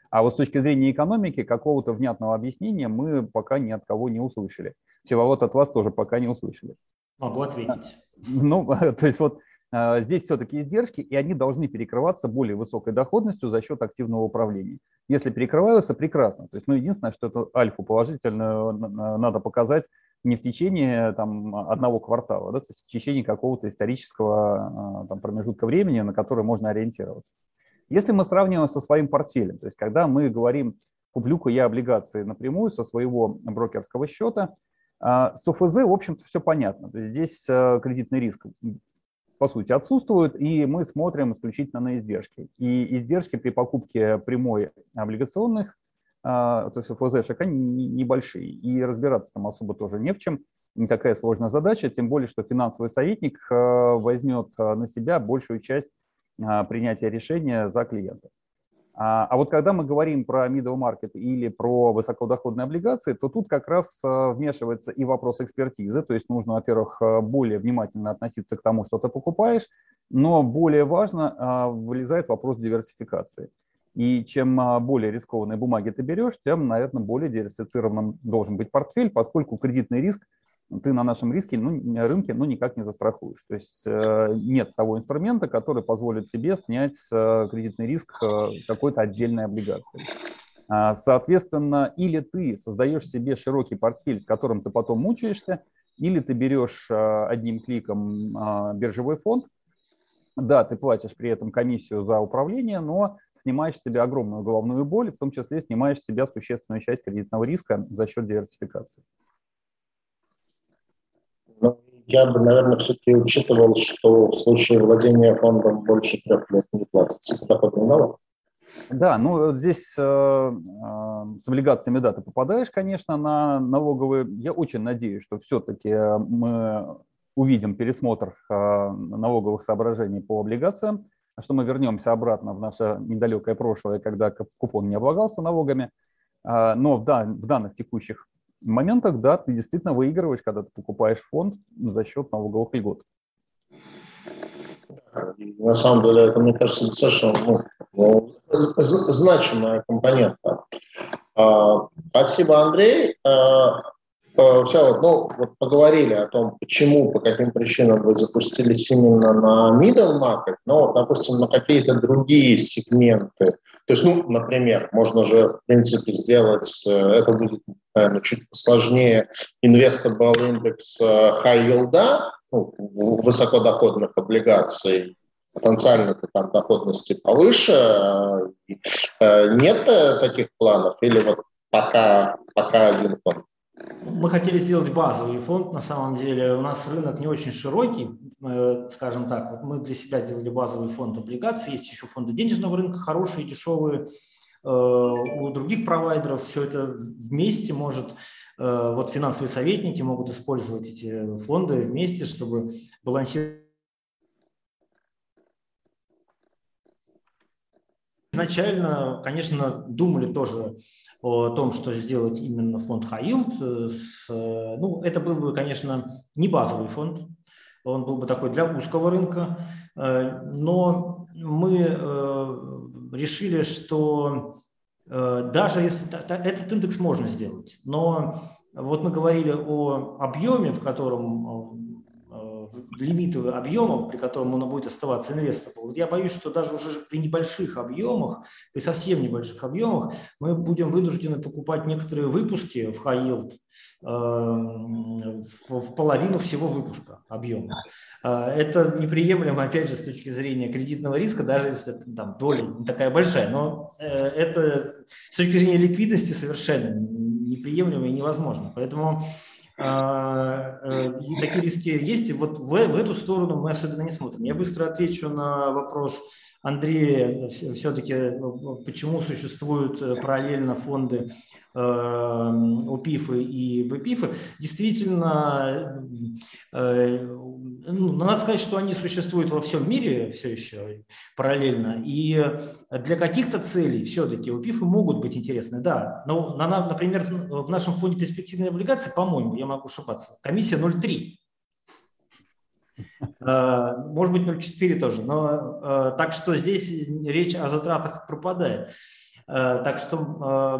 А вот с точки зрения экономики какого-то внятного объяснения мы пока ни от кого не услышали. Всеволод от вас тоже пока не услышали. Могу ответить. Ну, то есть вот э, здесь все-таки издержки, и они должны перекрываться более высокой доходностью за счет активного управления. Если перекрываются, прекрасно. То есть, ну, единственное, что эту альфу положительную надо показать не в течение там, одного квартала, да, то есть в течение какого-то исторического там, промежутка времени, на который можно ориентироваться. Если мы сравниваем со своим портфелем, то есть когда мы говорим, куплю-ка я облигации напрямую со своего брокерского счета, а, с ОФЗ, в общем-то, все понятно. То есть здесь э, кредитный риск, по сути, отсутствует, и мы смотрим исключительно на издержки. И издержки при покупке прямой облигационных, а, то есть ОФЗ-шек, они небольшие, и разбираться там особо тоже не в чем. Не такая сложная задача, тем более, что финансовый советник э, возьмет э, на себя большую часть а, принятия решения за клиента. А, а вот когда мы говорим про middle market или про высокодоходные облигации, то тут как раз а, вмешивается и вопрос экспертизы, то есть нужно, во-первых, более внимательно относиться к тому, что ты покупаешь, но более важно вылезает вопрос диверсификации. И чем более рискованные бумаги ты берешь, тем, наверное, более диверсифицированным должен быть портфель, поскольку кредитный риск ты на нашем риске, ну, рынке ну, никак не застрахуешь. То есть э, нет того инструмента, который позволит тебе снять э, кредитный риск э, какой-то отдельной облигации. А, соответственно, или ты создаешь себе широкий портфель, с которым ты потом мучаешься, или ты берешь одним кликом биржевой фонд, да, ты платишь при этом комиссию за управление, но снимаешь себе огромную головную боль, в том числе снимаешь себя существенную часть кредитного риска за счет диверсификации. Но я бы, наверное, все-таки учитывал, что в случае владения фондом больше трех лет не платится подоходный налог. Да, ну здесь э, э, с облигациями, да, ты попадаешь, конечно, на налоговые. Я очень надеюсь, что все-таки мы увидим пересмотр э, налоговых соображений по облигациям, что мы вернемся обратно в наше недалекое прошлое, когда купон не облагался налогами. Э, но в, дан, в данных текущих моментах, да, ты действительно выигрываешь, когда ты покупаешь фонд за счет налоговых льгот. На самом деле, это, мне кажется, достаточно ну, ну значимая компонента. А, спасибо, Андрей. А, все, ну, вот поговорили о том, почему, по каким причинам вы запустились именно на middle market, но, допустим, на какие-то другие сегменты. То есть, ну, например, можно же, в принципе, сделать, э, это будет, наверное, чуть сложнее, investable индекс э, high yield, ну, высокодоходных облигаций, потенциально там доходности повыше. Э, нет таких планов или вот пока, пока один фонд? Мы хотели сделать базовый фонд, на самом деле. У нас рынок не очень широкий, скажем так. Вот мы для себя сделали базовый фонд облигаций. Есть еще фонды денежного рынка, хорошие, дешевые. Э, у других провайдеров все это вместе может э, вот финансовые советники могут использовать эти фонды вместе, чтобы балансировать. Изначально, конечно, думали тоже о том, что сделать именно фонд High. Э, ну, это был бы, конечно, не базовый фонд, он был бы такой для узкого рынка, э, но мы э, решили, что даже если этот индекс можно сделать, но вот мы говорили о объеме, в котором лимиты объемов, при котором он будет оставаться инвестором. Вот я боюсь, что даже уже при небольших объемах, при совсем небольших объемах, мы будем вынуждены покупать некоторые выпуски в high yield э, в половину всего выпуска объема. Э, это неприемлемо, опять же, с точки зрения кредитного риска, даже если там доля не такая большая, но э, это с точки зрения ликвидности совершенно неприемлемо и невозможно. Поэтому и такие риски есть, и вот в, в эту сторону мы особенно не смотрим. Я быстро отвечу на вопрос Андрея, все-таки э, почему существуют э, параллельно фонды ОПИФы и БПИФы. Действительно, ну, надо сказать, что они существуют во всем мире все еще параллельно. И для каких-то целей все-таки УПИФы могут быть интересны, да. Но, например, в нашем фонде перспективной облигации, по-моему, я могу ошибаться, комиссия 0,3. Э, может быть, 0,4 тоже. Но э, так что здесь речь о затратах пропадает. Так что,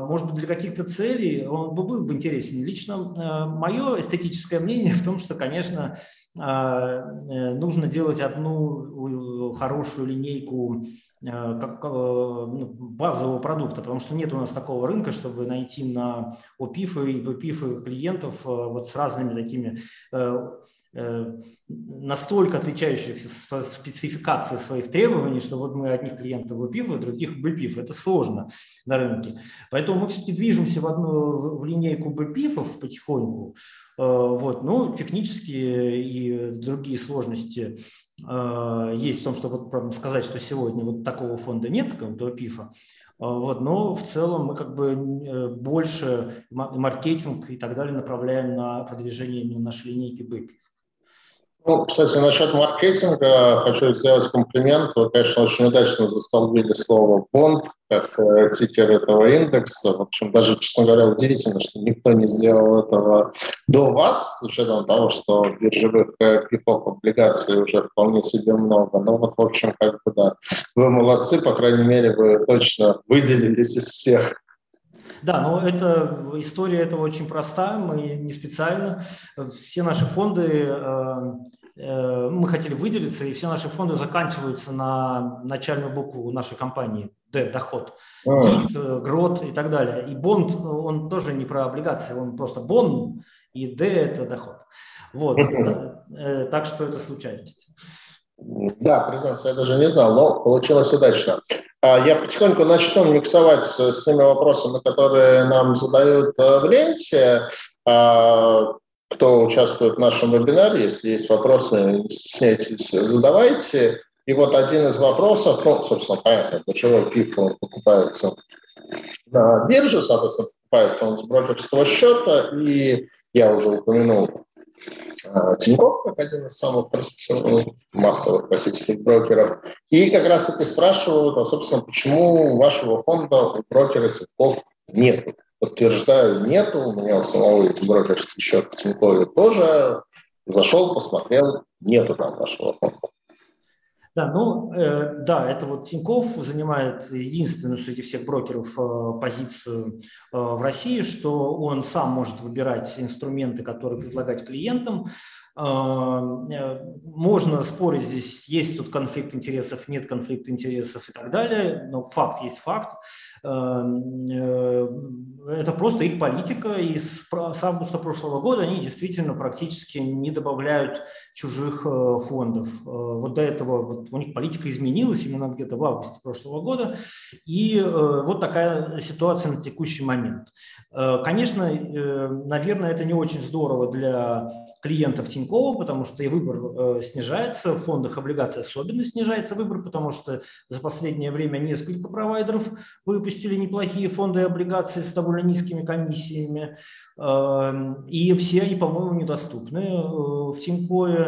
может быть, для каких-то целей он бы был бы интересен. Лично мое эстетическое мнение в том, что, конечно, нужно делать одну хорошую линейку Э, э, ну, базового продукта, потому что нет у нас такого рынка, чтобы найти на ОПИФы и ВПИФы клиентов э, вот с разными такими настолько отличающихся в спецификации своих требований, что вот мы одних клиентов ВПИФ, а других БПИФ. Это сложно на рынке. Поэтому мы все-таки движемся в, одну, в линейку БПИФов потихоньку. Вот. Ну, технические и другие сложности Э, есть в том, что вот сказать, что сегодня вот такого фонда нет, какого-то ПИФа, э, вот, но в целом мы как бы э, больше маркетинг и так далее направляем на продвижение именно нашей линейки БПИФ. Ну, кстати, насчет маркетинга хочу сделать комплимент. Вы, конечно, очень удачно застолбили слово «бонд» как э, тикер этого индекса. В общем, даже, честно говоря, удивительно, что никто не сделал этого до вас, с учетом того, что биржевых клипов облигаций уже вполне себе много. Но вот, в общем, как бы, да, вы молодцы, по крайней мере, вы точно выделились из всех. Да, но это, история этого очень проста, мы не специально. Все наши фонды, э, э, мы хотели выделиться, и все наши фонды заканчиваются на начальную букву нашей компании, Д, доход. ТИФ, э, ГРОТ и так далее. И бонд, он тоже не про облигации, он просто бонд, и Д – это доход. Вот, так что это случайность. Да, признаться, я даже не знал, но получилось удачно. А я потихоньку начну миксовать с, теми вопросами, которые нам задают э, в ленте. А, кто участвует в нашем вебинаре, если есть вопросы, не стесняйтесь, задавайте. И вот один из вопросов, ну, собственно, понятно, чего ПИФ покупается на бирже, соответственно, покупается он с брокерского счета, и я уже упомянул Тинькофф, как один из самых массовых российских брокеров. И как раз-таки спрашивают, а, собственно, почему вашего фонда у брокера Тинькофф нет? Подтверждаю, нету. У меня у самого есть брокерский счет в Тинькове тоже. Зашел, посмотрел, нету там вашего фонда. Да, ну э, да, это вот Тиньков занимает единственную среди всех брокеров э, позицию э, в России, что он сам может выбирать инструменты, которые предлагать клиентам. Э, э, можно спорить, здесь есть тут конфликт интересов, нет конфликта интересов и так далее, но факт есть факт. Э, это просто их политика, и с, августа прошлого года они действительно практически не добавляют чужих э, фондов. Э, вот до этого вот у них политика изменилась именно где-то в августе прошлого года, и вот такая ситуация на текущий момент. Конечно, наверное, это не очень здорово для клиентов Тинькова, потому что и выбор снижается, в фондах облигаций особенно снижается выбор, потому что за последнее время несколько провайдеров выпустили неплохие фонды и облигации с довольно низкими комиссиями, и все они, по-моему, недоступны э, в Тинькое.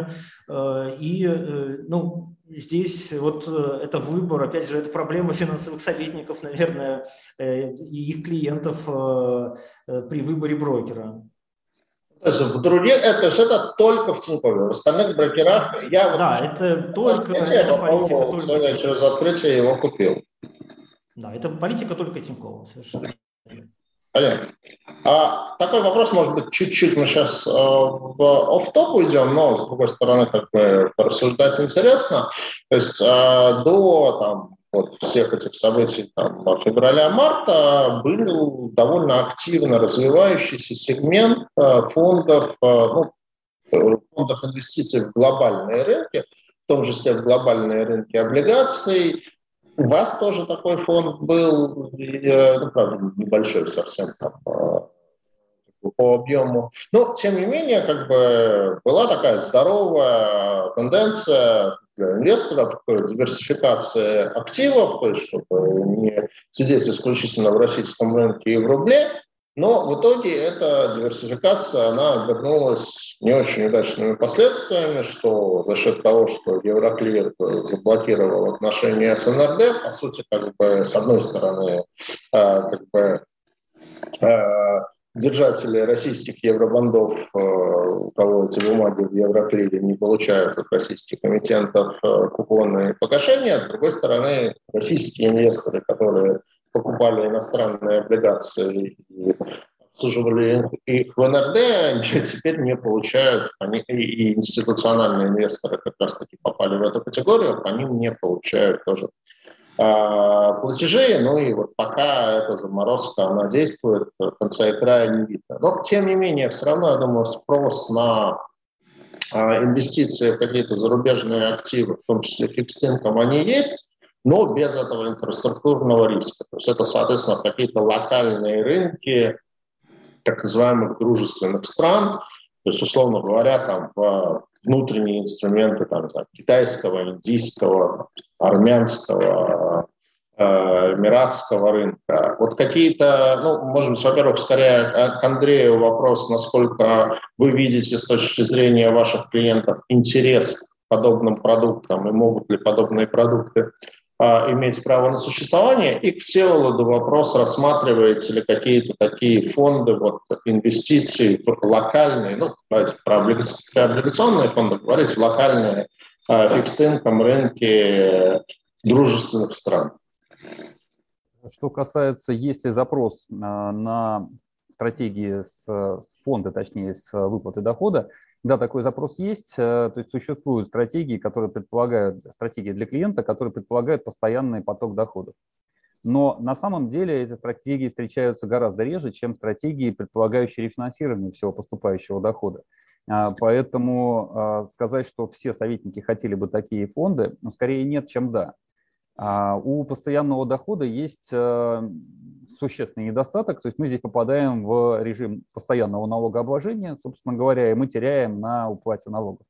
Э, и, э, ну, здесь вот это выбор, опять же, это проблема финансовых советников, наверное, и их клиентов при выборе брокера. В других, это же это только в Тинькове. В остальных брокерах я... Да, вот, это только... Это политика только... Через открытие его купил. Да, это политика только Тинькова, совершенно. Понятно. А, такой вопрос, может быть, чуть-чуть мы сейчас э, в оф-топ уйдем, но, с другой стороны, как бы порассуждать интересно. То есть э, до там, вот, всех этих событий там, февраля-марта был довольно активно развивающийся сегмент э, фондов, ну, фондов инвестиций в глобальные рынки, в том числе в глобальные рынки облигаций, у вас тоже такой фонд был, ну, правда, небольшой совсем там, по, по объему. Но, тем не менее, как бы была такая здоровая тенденция для инвесторов к диверсификации активов, то есть чтобы не сидеть исключительно в российском рынке и в рубле, но в итоге эта диверсификация, она обернулась не очень удачными последствиями, что за счет того, что Евроклир заблокировал отношения с НРД, по сути, как бы, с одной стороны, э, как бы, э, держатели российских евробандов, э, у кого эти бумаги в Евроклире не получают от российских эмитентов купоны и погашения, а с другой стороны, российские инвесторы, которые покупали иностранные облигации и обслуживали их в НРД, они теперь не получают, они, и институциональные инвесторы как раз-таки попали в эту категорию, по ним не получают тоже а, платежей, ну и вот пока эта заморозка, она действует, конца и края не видно. Но, тем не менее, все равно, я думаю, спрос на а, инвестиции в какие-то зарубежные активы, в том числе фикс-инком, они есть, но без этого инфраструктурного риска. То есть это, соответственно, какие-то локальные рынки так называемых дружественных стран, то есть, условно говоря, там внутренние инструменты там, знаю, китайского, индийского, армянского, э, эмиратского рынка. Вот какие-то, ну, быть, во-первых, скорее к Андрею вопрос, насколько вы видите с точки зрения ваших клиентов интерес к подобным продуктам и могут ли подобные продукты иметь право на существование. И к Всеволоду вопрос, рассматриваете ли какие-то такие фонды, вот, инвестиций в локальные, ну, давайте про облигационные фонды говорить, в локальные а, фикс-инком рынки дружественных стран. Что касается, есть ли запрос а, на стратегии с фонда, точнее, с выплаты дохода, да, такой запрос есть. Э, то есть существуют стратегии, которые предполагают, стратегии для клиента, которые предполагают постоянный поток доходов. Но на самом деле эти стратегии встречаются гораздо реже, чем стратегии, предполагающие рефинансирование всего поступающего дохода. А, поэтому а, сказать, что все советники хотели бы такие фонды, ну, скорее нет, чем да. А у постоянного дохода есть э, существенный недостаток, то есть мы здесь попадаем в режим постоянного налогообложения, собственно говоря, и мы теряем на уплате налогов.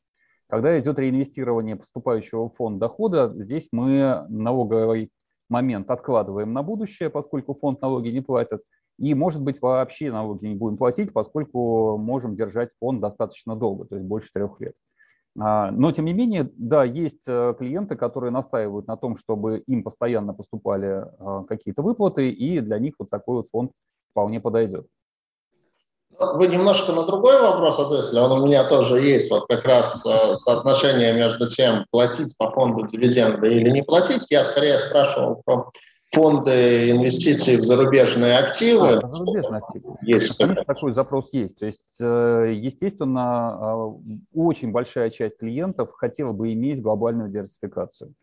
Когда идет реинвестирование поступающего в фонд дохода, здесь мы налоговый момент откладываем на будущее, поскольку фонд налоги не платит, и, может быть, вообще налоги не будем платить, поскольку можем держать фонд достаточно долго, то есть больше трех лет. А, но, тем не менее, да, есть э, клиенты, которые настаивают на том, чтобы им постоянно поступали а, какие-то выплаты, и для них вот такой вот фонд вполне подойдет. Вы немножко на другой вопрос ответили, он у меня тоже есть, вот как раз э, соотношение между тем, платить по фонду дивиденды или не платить. Я скорее спрашивал про фонды инвестиций в зарубежные активы. А, зарубежные активы. Есть Конечно, такой запрос есть. То есть, э, естественно, а, очень большая часть клиентов хотела бы иметь глобальную диверсификацию.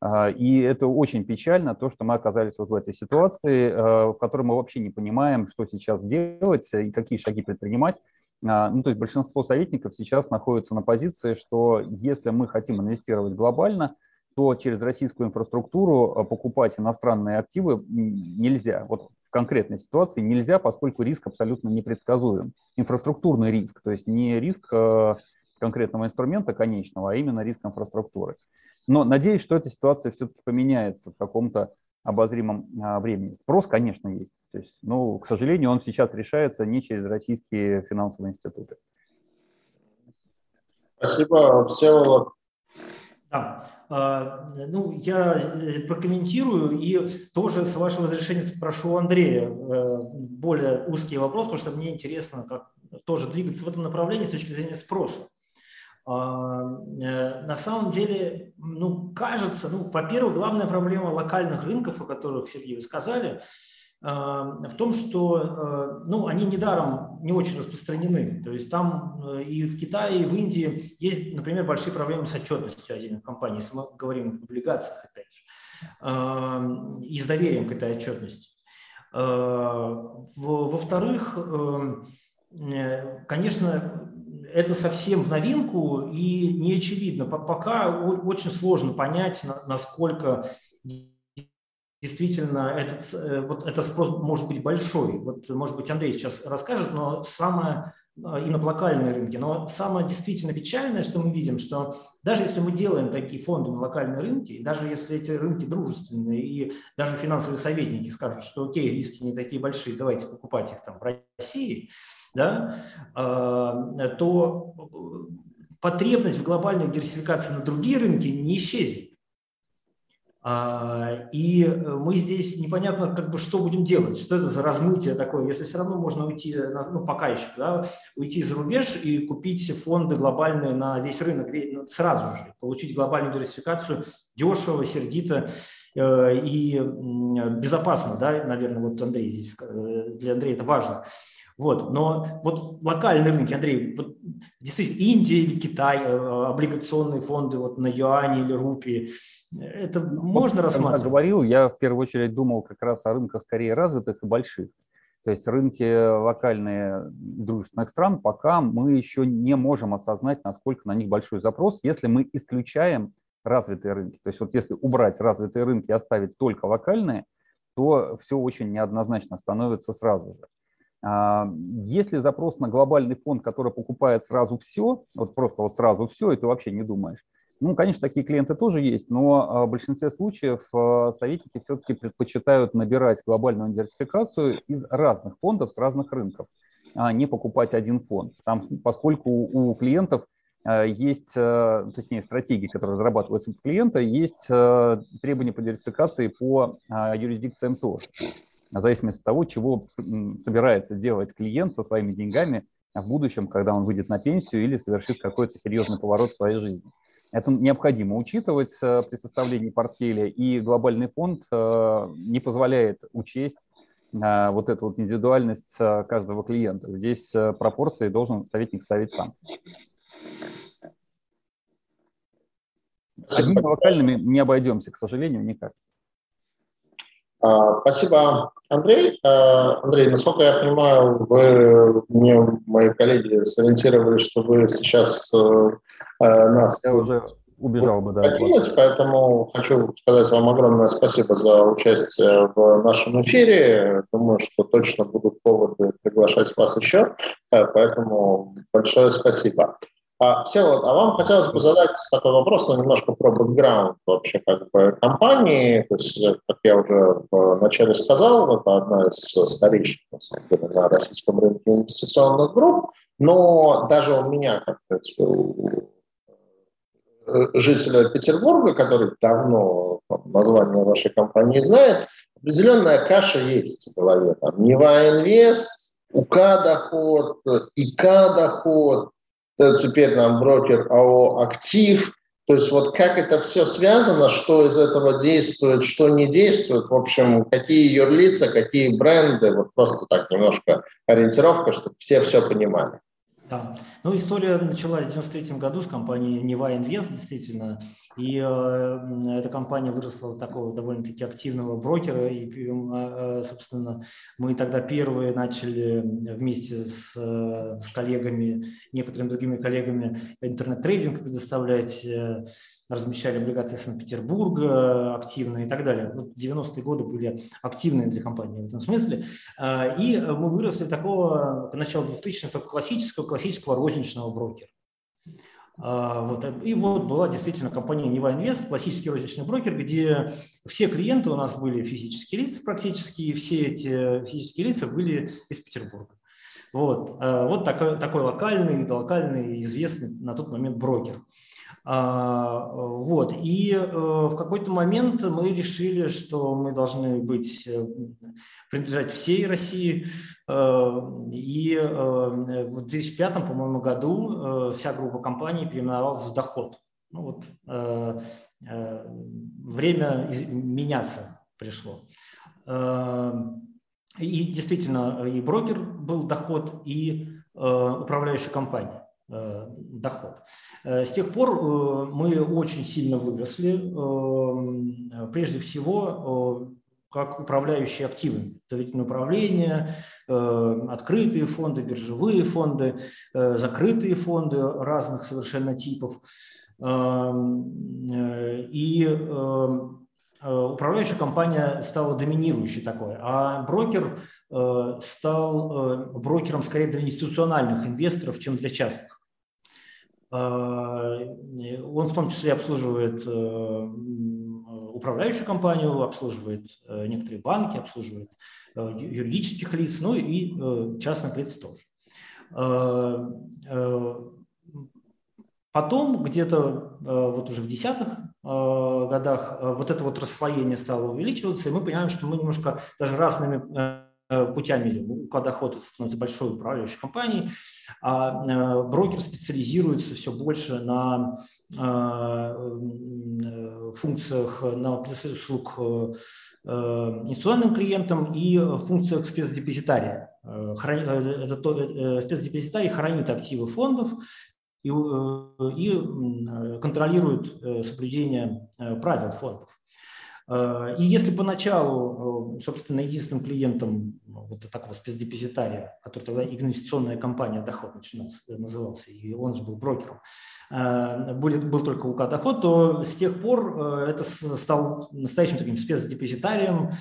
А, и это очень печально, то, что мы оказались вот в этой ситуации, э, в которой мы вообще не понимаем, что сейчас делать и какие шаги предпринимать. Ну, то есть большинство советников сейчас находятся на позиции, что если мы хотим инвестировать глобально – то через российскую инфраструктуру э, покупать иностранные активы нельзя. Вот в конкретной ситуации нельзя, поскольку риск абсолютно непредсказуем. Инфраструктурный риск, то есть не риск э, конкретного инструмента конечного, а именно риск инфраструктуры. Но надеюсь, что эта ситуация все-таки поменяется в каком-то обозримом а, времени. Спрос, конечно, есть. То есть, но, к сожалению, он сейчас решается не через российские финансовые институты. Спасибо, Всеволод. Да. А, ну, я э, прокомментирую и тоже, с вашего разрешения, спрошу Андрея э, более узкий вопрос, потому что мне интересно, как тоже двигаться в этом направлении с точки зрения спроса. А, э, на самом деле, ну, кажется, ну, во-первых, главная проблема локальных рынков, о которых, Сергей, вы сказали – в том, что э, ну, они недаром не очень распространены. То есть там э, и в Китае, и в Индии есть, например, большие проблемы с отчетностью отдельных компаний, если мы говорим об облигациях, опять же, и с доверием к этой отчетности. Э, во-вторых, конечно, это совсем в новинку и не очевидно. Пока очень сложно понять, насколько действительно этот, э, вот этот спрос может быть большой. Вот, может быть, Андрей сейчас расскажет, но самое э, и на локальные рынки. Но самое действительно печальное, что мы видим, что даже если мы делаем такие фонды на локальные рынки, даже если эти рынки дружественные, и даже финансовые советники скажут, что окей, риски не такие большие, давайте покупать их там в России, да, э, то потребность в глобальной диверсификации на другие рынки не исчезнет. А, и э, мы здесь непонятно, как бы, что будем делать, что это за размытие такое, если все равно можно уйти, ну, пока еще, да, уйти за рубеж и купить фонды глобальные на весь рынок ну, сразу же, получить глобальную диверсификацию дешево, сердито и безопасно, да, наверное, вот Андрей здесь, для Андрея это важно. Вот. Но вот локальные рынки, Андрей, вот действительно Индия или Китай, облигационные фонды вот на юане или рупии, это можно вот, рассматривать? Когда говорил, я в первую очередь думал как раз о рынках скорее развитых и больших. То есть рынки локальные дружественных стран пока мы еще не можем осознать, насколько на них большой запрос, если мы исключаем развитые рынки. То есть вот если убрать развитые рынки и оставить только локальные, то все очень неоднозначно становится сразу же. А, если запрос на глобальный фонд, который покупает сразу все, вот просто вот сразу все, и ты вообще не думаешь, ну, конечно, такие клиенты тоже есть, но а, в большинстве случаев а, советники все-таки предпочитают набирать глобальную диверсификацию из разных фондов с разных рынков, а не покупать один фонд. Там, поскольку у клиентов есть, точнее, стратегии, которые разрабатываются под клиента, есть требования по диверсификации по юрисдикциям тоже. В зависимости от того, чего собирается делать клиент со своими деньгами в будущем, когда он выйдет на пенсию или совершит какой-то серьезный поворот в своей жизни. Это необходимо учитывать э, при составлении портфеля, и глобальный фонд э, не позволяет учесть э, вот эту вот индивидуальность каждого клиента. Здесь пропорции должен советник ставить сам. Одними локальными не обойдемся, к сожалению, никак. А, спасибо, Андрей. Андрей, насколько я понимаю, вы, мне мои коллеги сориентировали, что вы сейчас Э, нас. Я уже убежал бы, да. Покинуть, поэтому хочу сказать вам огромное спасибо за участие в нашем эфире. Думаю, что точно будут поводы приглашать вас еще, э, поэтому большое спасибо. А, Всеволод, а вам хотелось бы задать такой вопрос, но немножко про бэкграунд вообще как бы компании. То есть, как я уже в начале сказал, это одна из старейших, на самом деле, на российском рынке инвестиционных групп. Но даже у меня, как Э, жителя Петербурга, который давно там, название вашей компании знает, определенная каша есть в голове. Там Нева Инвест, УК доход, ИК доход, теперь нам брокер АО Актив. То есть вот как это все связано, что из этого действует, что не действует, в общем, какие юрлица, какие бренды, вот просто так немножко ориентировка, чтобы все все понимали. Да. Ну, история началась в 93 году с компанией Нева Инвест, действительно. И э, эта компания выросла такого довольно-таки активного брокера. И, э, собственно, мы тогда первые начали вместе с, э, с коллегами, некоторыми другими коллегами интернет-трейдинг предоставлять. Э, размещали облигации Санкт-Петербурга активно и так далее. Вот 90-е годы были активные для компании в этом смысле. А, и мы выросли в такого, к началу 2000-х, такого классического, классического розничного брокера. А, вот. И вот была действительно компания Нева Инвест, классический розничный брокер, где все клиенты у нас были физические лица практически, и все эти физические лица были из Петербурга. Вот, вот такой, такой локальный, локальный, известный на тот момент брокер. А, вот. И э, в какой-то момент мы решили, что мы должны быть, э, принадлежать всей России. Э, и в 2005, по-моему, году вся группа компаний переименовалась в «Доход». Ну вот, время меняться пришло. И действительно, и брокер был «Доход», и управляющая компания. Э, доход. Э, с тех пор э, мы очень сильно выросли, прежде всего как управляющие активы, доверительное управление, открытые фонды, биржевые фонды, закрытые фонды разных совершенно типов. И управляющая компания стала доминирующей такой, а брокер стал брокером скорее для институциональных инвесторов, чем для частных. А, он в том числе обслуживает э, управляющую компанию, обслуживает э, некоторые банки, обслуживает э, юридических лиц, ну и частных лиц тоже. Потом, где-то вот уже в десятых годах, вот это вот расслоение стало увеличиваться, и мы понимаем, что мы немножко даже разными путями УК «Доход» становится большой управляющей компанией, а брокер специализируется все больше на функциях, на услуг институциональным клиентам и функциях спецдепозитария. Спецдепозитарий хранит активы фондов и, и контролирует соблюдение правил фондов. Э, и если поначалу, э, собственно, единственным клиентом ну, вот такого спецдепозитария, который тогда инвестиционная компания «Доход» начинался, э, назывался, и он же был брокером, был, был только УК «Доход», то с тех пор это стал настоящим таким спецдепозитарием,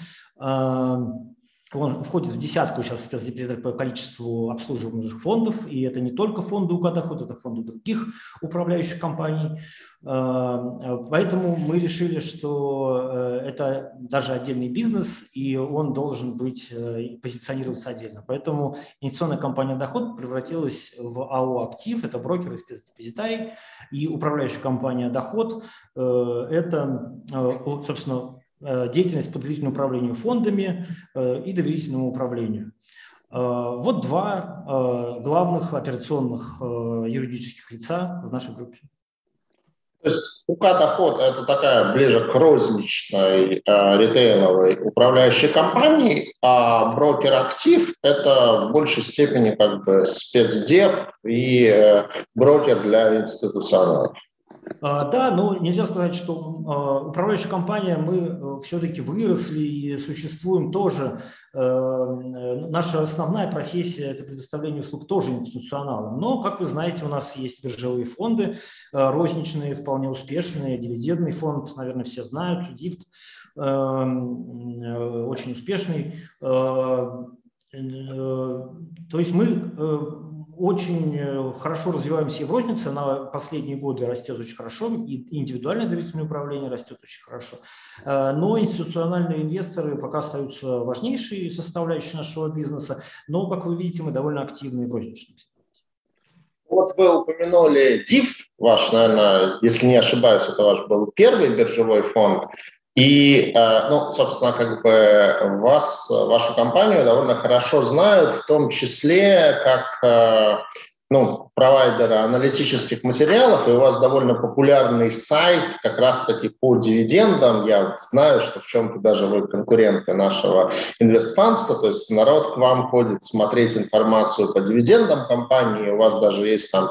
он входит в десятку сейчас спецдепозитарий по количеству обслуживаемых фондов, и это не только фонды УК «Доход», это фонды других управляющих компаний. Э, поэтому мы решили, что э, это даже отдельный бизнес, и он должен быть э, позиционироваться отдельно. Поэтому инвестиционная компания «Доход» превратилась в АО «Актив», это брокер и спецдепозитарий, и управляющая компания «Доход» – это, собственно, деятельность по доверительному управлению фондами и доверительному управлению. Вот два главных операционных юридических лица в нашей группе. То есть УК «Доход» – это такая ближе к розничной э, ритейловой управляющей компании, а брокер «Актив» – это в большей степени как бы спецдеп и э, брокер для институционалов. А, да, но нельзя сказать, что а, управляющая компания, мы э, все-таки выросли и существуем тоже. Э, наша основная профессия – это предоставление услуг тоже институционалам. Но, как вы знаете, у нас есть биржевые фонды, э, розничные, вполне успешные, дивидендный фонд, наверное, все знают, ДИФТ, очень успешный. То есть мы очень э, хорошо развиваемся и в рознице, на последние годы растет очень хорошо, и индивидуальное доверительное управление растет очень хорошо. Э, но институциональные инвесторы пока остаются важнейшей составляющей нашего бизнеса, но, как вы видите, мы довольно активны в розничном вот вы упомянули DIF, ваш, наверное, если не ошибаюсь, это ваш был первый биржевой фонд. И, э, ну, собственно, как бы вас, вашу компанию довольно хорошо знают, в том числе как э, ну, провайдера аналитических материалов, и у вас довольно популярный сайт как раз-таки по дивидендам. Я знаю, что в чем-то даже вы конкуренты нашего инвестфанса, то есть народ к вам ходит смотреть информацию по дивидендам компании, у вас даже есть там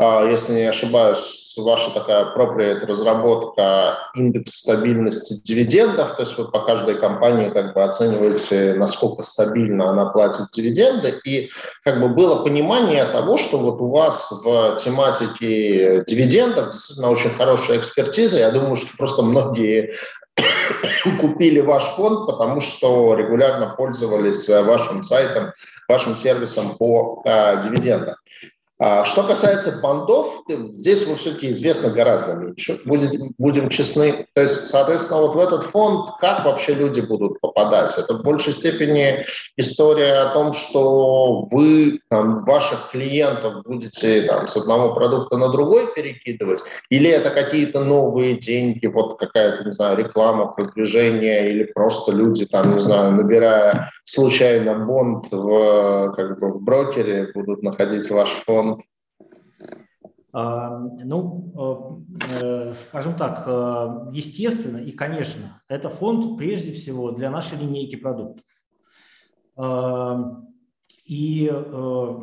если не ошибаюсь, ваша такая appropriate разработка индекс стабильности дивидендов, то есть вы по каждой компании как бы оцениваете, насколько стабильно она платит дивиденды, и как бы было понимание того, что вот у вас в тематике дивидендов действительно очень хорошая экспертиза. Я думаю, что просто многие купили ваш фонд, потому что регулярно пользовались вашим сайтом, вашим сервисом по э, дивидендам. А что касается бандов, здесь вы все-таки известно гораздо меньше. Будем, будем честны. То есть, соответственно, вот в этот фонд как вообще люди будут попадать? Это в большей степени история о том, что вы там, ваших клиентов будете там, с одного продукта на другой перекидывать, или это какие-то новые деньги, вот какая-то, не знаю, реклама, продвижение, или просто люди там, не знаю, набирая случайно бонд в, как бы, в брокере, будут находить ваш фонд а, ну, э, скажем так, э, естественно и, конечно, это фонд прежде всего для нашей линейки продуктов. А, и э,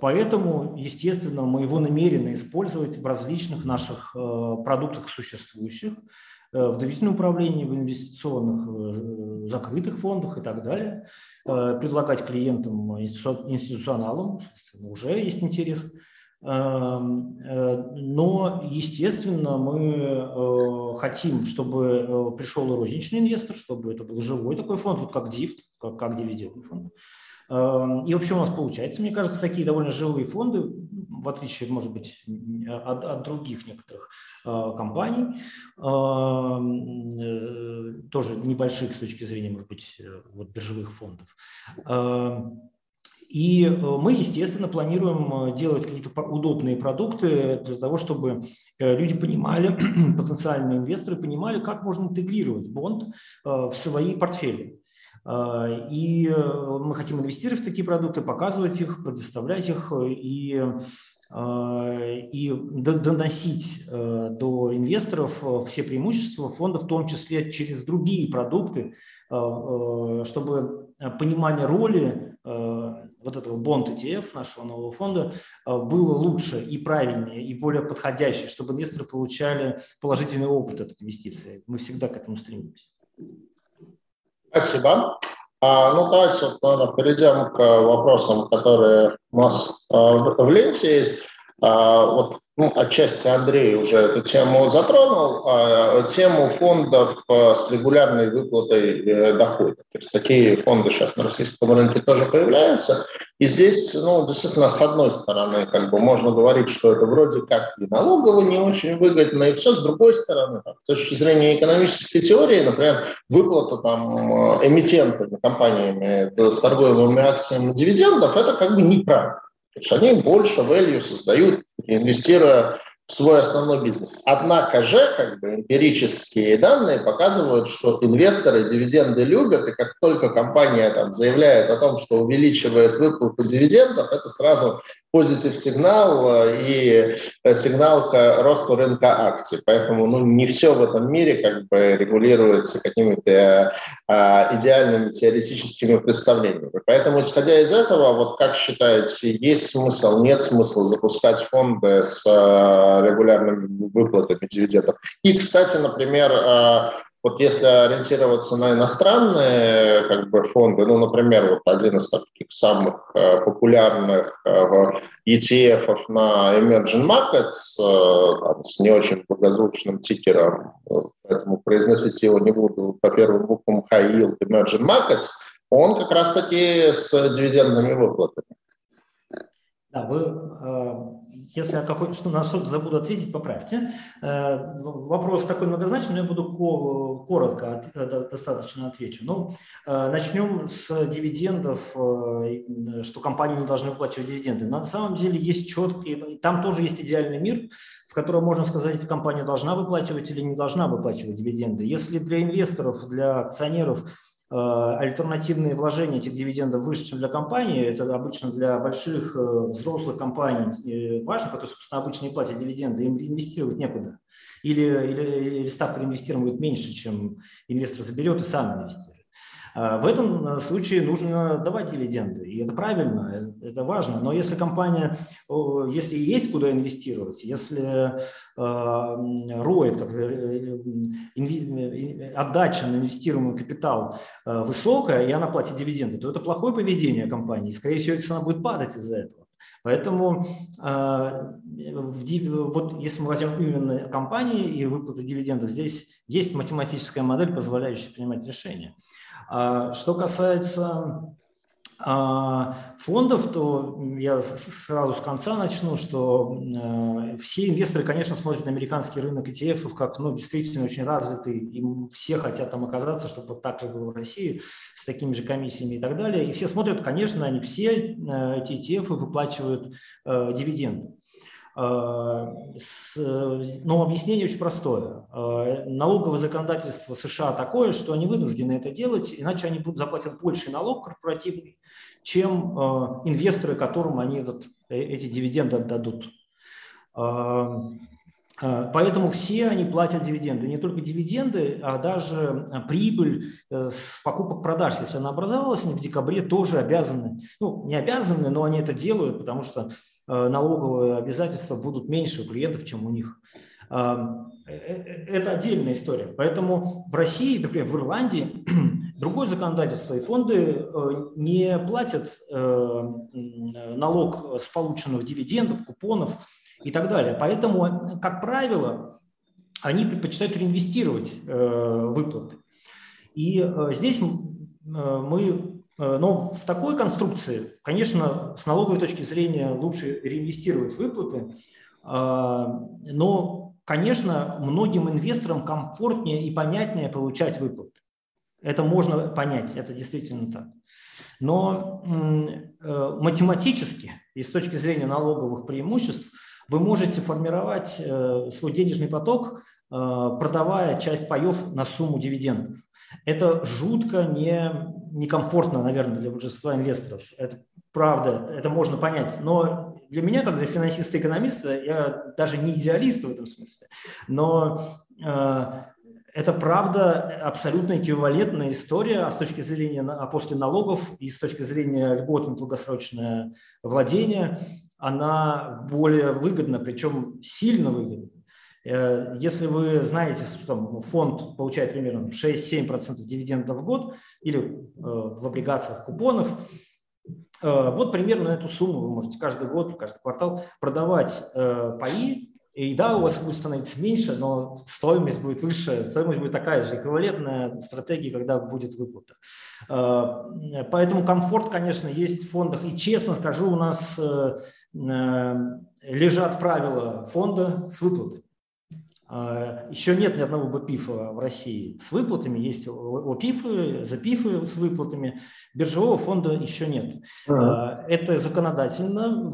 поэтому, естественно, мы его намерены использовать в различных наших продуктах существующих, в доверительном управлении, в инвестиционных закрытых фондах и так далее, предлагать клиентам, институционалам, уже есть интерес – Эм, э, но, естественно, мы э, хотим, чтобы э, пришел и розничный инвестор, чтобы это был живой такой фонд, вот как DIFT, как, как дивидендный фонд. Эм, и вообще у нас получается, мне кажется, такие довольно живые фонды, в отличие, может быть, от, от других некоторых компаний, эм, тоже небольших с точки зрения, может быть, вот биржевых фондов. И э, мы, естественно, планируем э, делать какие-то удобные продукты для того, чтобы э, люди понимали, потенциальные инвесторы понимали, как можно интегрировать бонд в свои портфели. И мы хотим инвестировать в такие продукты, показывать их, предоставлять их и и доносить до инвесторов все преимущества фонда, в том числе через другие продукты, чтобы понимание роли вот этого бонд ETF нашего нового фонда э, было лучше и правильнее, и более подходящее, чтобы инвесторы получали положительный опыт от инвестиции. Мы всегда к этому стремимся. Спасибо. А, ну, давайте, вот, наверное, перейдем к вопросам, которые у нас а, в ленте есть. А, вот ну, отчасти Андрей уже эту тему затронул, а, тему фондов а, с регулярной выплатой э, дохода. То есть такие фонды сейчас на российском рынке тоже появляются. И здесь, ну, действительно, с одной стороны, как бы можно говорить, что это вроде как и налогово не очень выгодно, и все. С другой стороны, там, с точки зрения экономической теории, например, выплата там эмитентами, компаниями с торгуемыми акциями дивидендов, это как бы неправильно. То есть они больше value создают, инвестируя в свой основной бизнес. Однако же, как бы эмпирические данные показывают, что инвесторы дивиденды любят, и как только компания там, заявляет о том, что увеличивает выплату дивидендов, это сразу позитив сигнал э, и э, сигнал к росту рынка акций. Поэтому ну, не все в этом мире как бы регулируется какими-то а, идеальными теоретическими представлениями. Поэтому, исходя из этого, вот как считаете, есть смысл, нет смысла запускать фонды с а, регулярными выплатами дивидендов? И, кстати, например, а, вот если ориентироваться на иностранные как бы, фонды, ну, например, вот один из таких самых э, популярных э, ETF на emerging markets э, там, с не очень благозвучным тикером, поэтому произносить его не буду по первым буквам High Yield Emerging Markets, он как раз-таки с дивидендными выплатами. Да, вы если я какой что на что-то забуду ответить, поправьте. Э, вопрос такой многозначный, но я буду коротко э, достаточно отвечу. Ну, э, начнем с дивидендов, что компании не должны выплачивать дивиденды. На самом деле есть четкие, там тоже есть идеальный мир, в котором можно сказать, компания должна выплачивать или не должна выплачивать дивиденды. Если для инвесторов, для акционеров альтернативные вложения этих дивидендов выше, чем для компании. Это обычно для больших э, взрослых компаний э, важно, которые, собственно, обычно не платят дивиденды, им инвестировать некуда. Или, или, или ставка реинвестирования будет меньше, чем инвестор заберет и сам инвестирует. А, в этом э, случае нужно давать дивиденды, и это правильно, э, это важно. Но если компания, если есть куда инвестировать, если э, отдача на инвестируемый капитал высокая, и она платит дивиденды, то это плохое поведение компании, скорее всего, цена будет падать из-за этого. Поэтому вот если мы возьмем именно компании и выплаты дивидендов, здесь есть математическая модель, позволяющая принимать решения. А что касается а, фондов, то я сразу с конца начну, что э, все инвесторы, конечно, смотрят на американский рынок ETF как ну, действительно очень развитый, и все хотят там оказаться, чтобы вот так же было в России, с такими же комиссиями и так далее. И все смотрят, конечно, они все э, эти ETF выплачивают э, дивиденды. А, но объяснение очень простое. А, налоговое законодательство США такое, что они вынуждены это делать, иначе они будут заплатить больше налог корпоративный, чем а, инвесторы, которым они этот, э, эти дивиденды отдадут. Поэтому все они платят дивиденды. Не только дивиденды, а даже прибыль э, с покупок-продаж, если она образовалась, они в декабре тоже обязаны, ну, не обязаны, но они это делают, потому что Э, налоговые обязательства будут меньше у клиентов, чем у них. Э, э, это отдельная история. Поэтому в России, например, в Ирландии другое законодательство, и фонды не платят налог с полученных дивидендов, купонов и так далее. Поэтому, как правило, они предпочитают реинвестировать выплаты. И здесь мы Э, но в такой конструкции, конечно, с налоговой точки зрения лучше реинвестировать выплаты, но, конечно, многим инвесторам комфортнее и понятнее получать выплаты. Это можно понять, это действительно так. Но э, математически и с точки зрения налоговых преимуществ вы можете формировать э, свой денежный поток, продавая часть паев на сумму дивидендов. Это жутко не, некомфортно, наверное, для большинства инвесторов. Это правда, это можно понять. Но для меня, как для финансиста-экономиста, я даже не идеалист в этом смысле, но это правда абсолютно эквивалентная история а с точки зрения а после налогов и с точки зрения льгот на долгосрочное владение. Она более выгодна, причем сильно выгодна. Э, если вы знаете, что там фонд получает примерно 6-7% дивидендов в год или э, в облигациях купонов, э, вот примерно эту сумму вы можете каждый год, каждый квартал продавать паи и да, у вас будет становиться меньше, но стоимость будет выше, стоимость будет такая же, эквивалентная стратегии, когда будет выплата. Поэтому комфорт, конечно, есть в фондах. И честно скажу, у нас лежат правила фонда с выплатой. А, Еще нет ни одного БПИФа в России с выплатами, есть ОПИФы, ЗАПИФы с выплатами, биржевого фонда еще нет. Uh-huh. Это законодательно,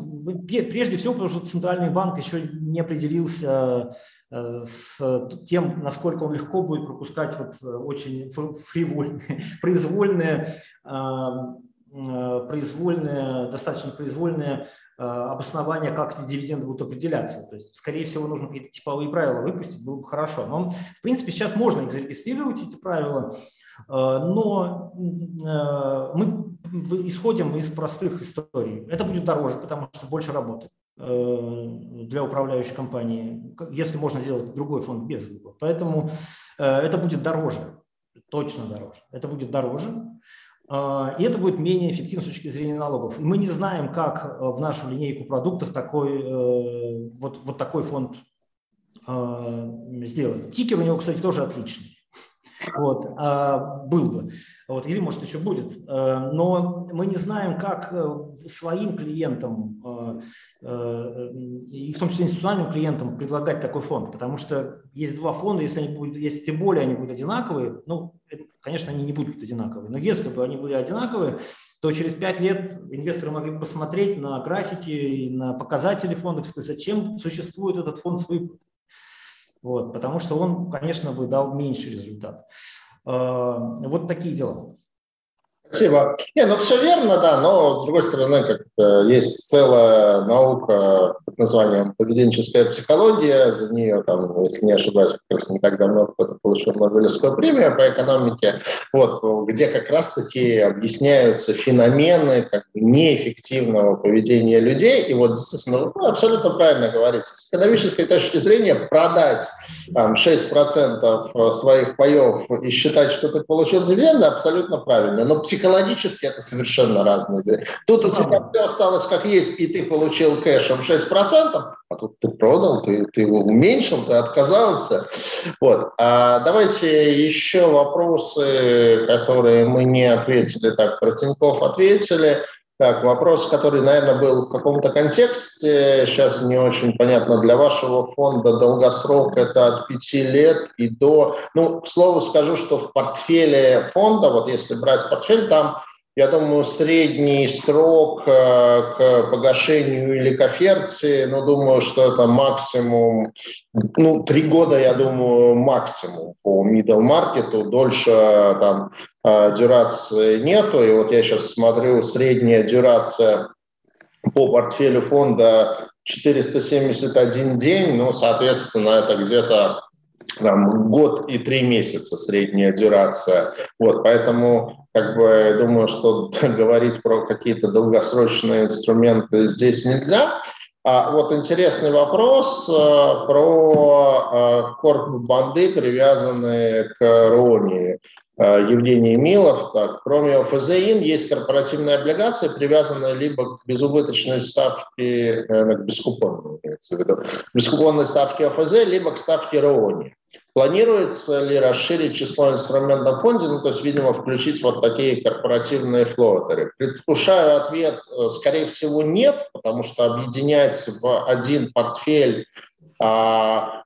прежде всего, потому что Центральный банк еще не определился э, с тем, насколько он легко будет пропускать вот э, очень фривольные, произвольные, э, произвольные, достаточно произвольные Э, обоснования, как эти дивиденды будут определяться. То есть, скорее всего, нужно какие-то типовые правила выпустить, было бы хорошо. Но, в принципе, сейчас можно их зарегистрировать, эти правила, э, но мы исходим из простых историй. Это будет дороже, потому что больше работы для управляющей компании, если можно сделать другой фонд без выплат. Поэтому это будет дороже, точно дороже. Это будет дороже. А, и это будет менее эффективно с точки зрения налогов. Мы не знаем, как э, в нашу линейку продуктов такой, э, вот, вот такой фонд а, сделать. Тикер у него, кстати, тоже отличный. Вот, а, был бы. Вот, или, может, еще будет. Э, но мы не знаем, как своим клиентам, и в том числе институциональным клиентам, предлагать такой фонд. Потому что есть два фонда, если, они будут, если тем более они будут одинаковые, ну, конечно, они не будут одинаковые. Но если бы они были одинаковые, то через пять лет инвесторы могли бы посмотреть на графики и на показатели фондов сказать, зачем существует этот фонд с выплатой. Вот, потому что он, конечно, бы дал меньший результат. А, вот такие дела. Спасибо. Не, ну все верно, да, но с другой стороны, как есть целая наука под названием поведенческая психология, за нее, там, если не ошибаюсь, как раз не так давно кто-то получил Нобелевскую премию по экономике, вот, где как раз-таки объясняются феномены как бы, неэффективного поведения людей, и вот, естественно, вы абсолютно правильно говорите, с экономической точки зрения продать там, 6% своих паев и считать, что ты получил дивиденды, абсолютно правильно, но псих психологически это совершенно разные вещи. Тут у тебя все осталось как есть, и ты получил кэшем 6%, а тут ты продал, ты, ты его уменьшил, ты отказался. Вот. А давайте еще вопросы, которые мы не ответили. Так, про Тинькофф ответили. Так, вопрос, который, наверное, был в каком-то контексте, сейчас не очень понятно для вашего фонда, долгосрок это от пяти лет и до... Ну, к слову скажу, что в портфеле фонда, вот если брать портфель, там я думаю, средний срок э, к погашению или к оферте, ну, думаю, что это максимум, ну, три года, я думаю, максимум по middle маркету, дольше там э, дюрации нету. И вот я сейчас смотрю, средняя дюрация по портфелю фонда 471 день, ну, соответственно, это где-то там, год и три месяца средняя дюрация. Вот, поэтому как бы думаю, что говорить про какие-то долгосрочные инструменты здесь нельзя. А вот интересный вопрос э, про э, корп-банды, привязанные к РОНИ. Э, Евгений Милов. Так, кроме ОФЗИН есть корпоративные облигации, привязанные либо к безубыточной ставке, к бескупонной, имеется в виду, бескупонной ставке ОФЗ, либо к ставке РОНИ. Планируется ли расширить число инструментов в фонде, ну, то есть, видимо, включить вот такие корпоративные флотеры? Предвкушаю ответ, э, скорее всего, нет, потому что объединять в один портфель а,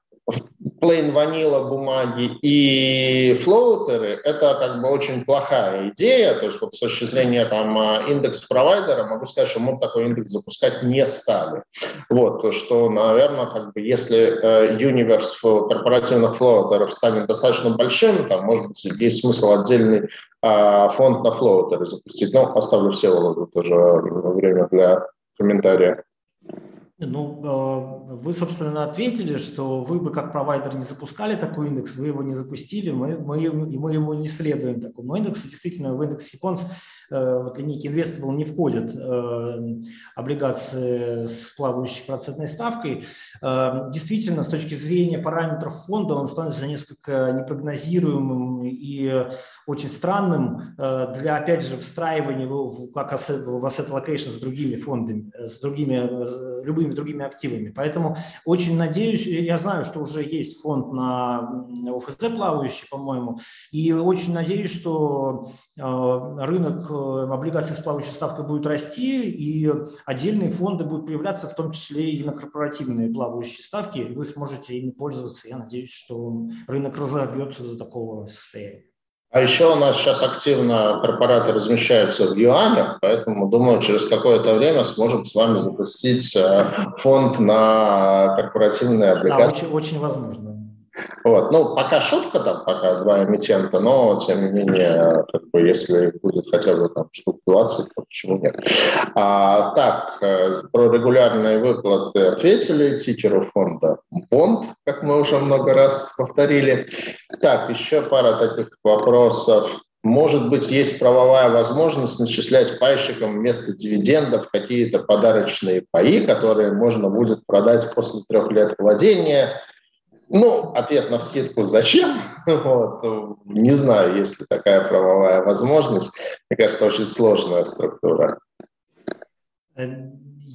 plain vanilla бумаги и флоутеры – это как бы очень плохая идея. То есть вот с точки зрения там а, индекс-провайдера могу сказать, что мы такой индекс запускать не стали. Вот, что, наверное, как бы если э, universe корпоративных флоутеров станет достаточно большим, там, может быть, есть смысл отдельный а, фонд на флоутеры запустить. Но оставлю все тоже время для комментария. Ну, э, вы, собственно, ответили, что вы бы как провайдер не запускали такой индекс, вы его не запустили, мы, мы, мы ему не следуем такому индексу. Действительно, в индекс Сипонс вот линейки Investable не входят э, облигации с плавающей процентной ставкой. Э, действительно, с точки зрения параметров фонда он становится несколько непрогнозируемым и очень странным для, опять же, встраивания его в, как asset, в asset allocation с другими фондами, с другими, любыми другими активами. Поэтому очень надеюсь, я знаю, что уже есть фонд на ОФЗ плавающий, по-моему, и очень надеюсь, что рынок Э, облигации с плавающей ставкой будут расти, и отдельные фонды будут появляться, в том числе и на корпоративные плавающие ставки, вы сможете ими пользоваться. Я надеюсь, что рынок разовьется до такого состояния. А еще у нас сейчас активно корпораты размещаются в юанях, поэтому, думаю, через какое-то время сможем с вами запустить э, фонд на корпоративные облигации. Да, очень, очень возможно. Вот. Ну, пока шутка там, пока два эмитента, но, тем не менее, как бы, если будет хотя бы там штук 20, то почему нет? А, так, э, про регулярные выплаты ответили тикеру фонда Бонд, как мы уже много раз повторили. Так, еще пара таких вопросов. Может быть, есть правовая возможность начислять пайщикам вместо дивидендов какие-то подарочные паи, которые можно будет продать после трех лет владения – ну, ответ на вскидку «зачем?» вот. Не знаю, есть ли такая правовая возможность. Мне кажется, очень сложная структура.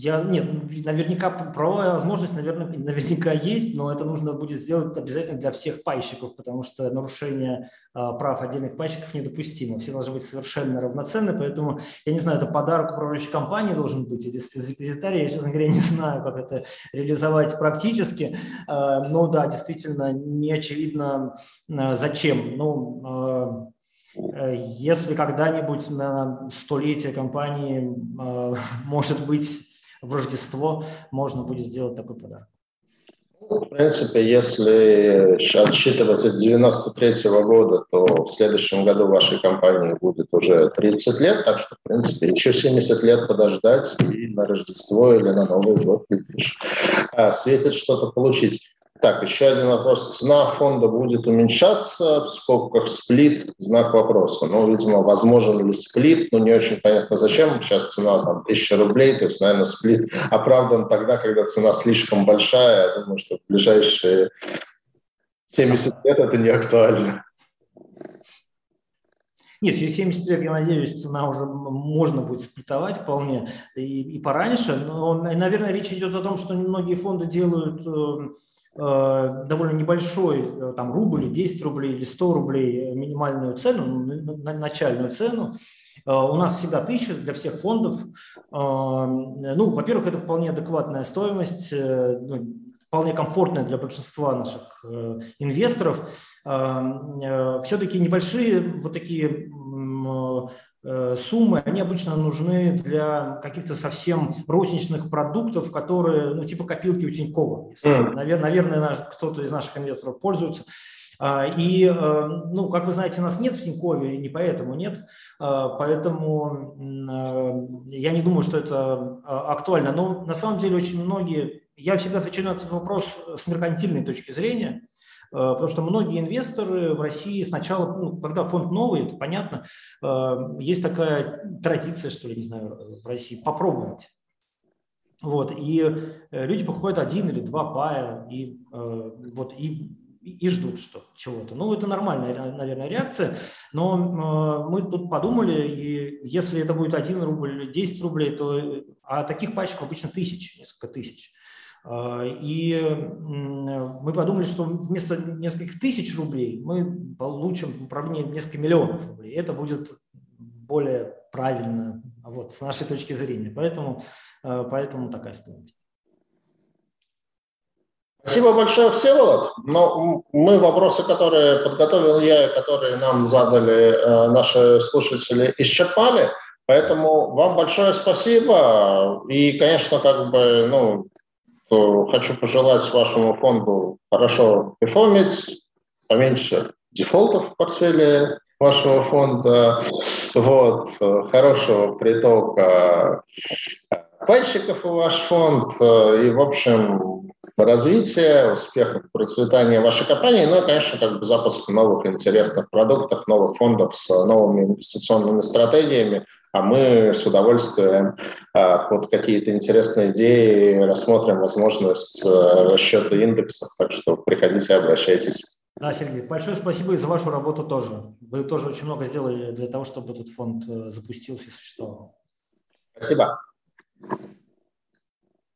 Э, я, нет, наверняка правовая возможность, наверное, наверняка есть, но это нужно будет сделать обязательно для всех пайщиков, потому что нарушение а, прав отдельных пайщиков недопустимо. Все должны быть совершенно равноценны, поэтому, я не знаю, это подарок управляющей компании должен быть или депозитарий, я, честно говоря, не знаю, как это реализовать практически, а, но да, действительно, не очевидно, а, зачем. Ну, э, если когда-нибудь на столетие компании, может быть, в Рождество можно будет сделать такой подарок. В принципе, если отсчитывать от 93 -го года, то в следующем году вашей компании будет уже 30 лет, так что, в принципе, еще 70 лет подождать и на Рождество или на Новый год, видишь, а, светит что-то получить. Так, еще один вопрос. Цена фонда будет уменьшаться, в скобках сплит, знак вопроса. Ну, видимо, возможен ли сплит, но не очень понятно зачем. Сейчас цена там 1000 рублей, то есть, наверное, сплит оправдан тогда, когда цена слишком большая. Я думаю, что в ближайшие 70 лет это не актуально. Нет, через 70 лет, я надеюсь, цена уже можно будет сплитовать вполне и, и пораньше. Но, наверное, речь идет о том, что многие фонды делают э, Э, довольно небольшой, э, там, рубль, 10 рублей или 100 рублей минимальную цену, начальную цену. У нас всегда тысяча для всех фондов. Ну, во-первых, это вполне адекватная стоимость, ну, вполне комфортная для большинства наших инвесторов. Все-таки небольшие вот такие Э, суммы, они обычно нужны для каких-то совсем розничных продуктов, которые, ну, типа копилки у Тинькова. Mm. Наверное, кто-то из наших инвесторов пользуется. А, и, э, ну, как вы знаете, нас нет в Тинькове, и не поэтому нет. А, поэтому э, я не думаю, что это а, актуально. Но на самом деле очень многие... Я всегда отвечаю на этот вопрос с меркантильной точки зрения. Э, потому что многие инвесторы в России сначала, ну, когда фонд новый, это понятно, э, есть такая традиция, что ли, не знаю, в России, попробовать. Вот, и э, люди покупают один или два пая и, вот, и, и ждут что, чего-то. Ну, это нормальная, наверное, реакция, но мы тут подумали, и если это будет 1 рубль или 10 рублей, то а таких пачек обычно тысяч, несколько тысяч. А, и мы подумали, что вместо нескольких тысяч рублей мы получим в управлении несколько миллионов рублей. Это будет более правильно вот, с нашей точки зрения. Поэтому, а, поэтому такая стоимость. Спасибо большое, Всеволод. Но мы вопросы, которые подготовил я и которые нам задали э, наши слушатели, исчерпали. Поэтому вам большое спасибо. И, конечно, как бы, ну, хочу пожелать вашему фонду хорошо перформить, поменьше дефолтов в портфеле вашего фонда, вот, хорошего притока пальщиков в ваш фонд и, в общем, развития, успехов, процветания вашей компании, ну и, конечно, как бы запуск новых интересных продуктов, новых фондов с новыми инвестиционными стратегиями, а мы с удовольствием а, под какие-то интересные идеи рассмотрим возможность а, расчета индексов, так что приходите, обращайтесь. Да, Сергей, большое спасибо и за вашу работу тоже. Вы тоже очень много сделали для того, чтобы этот фонд э, запустился и существовал. Спасибо.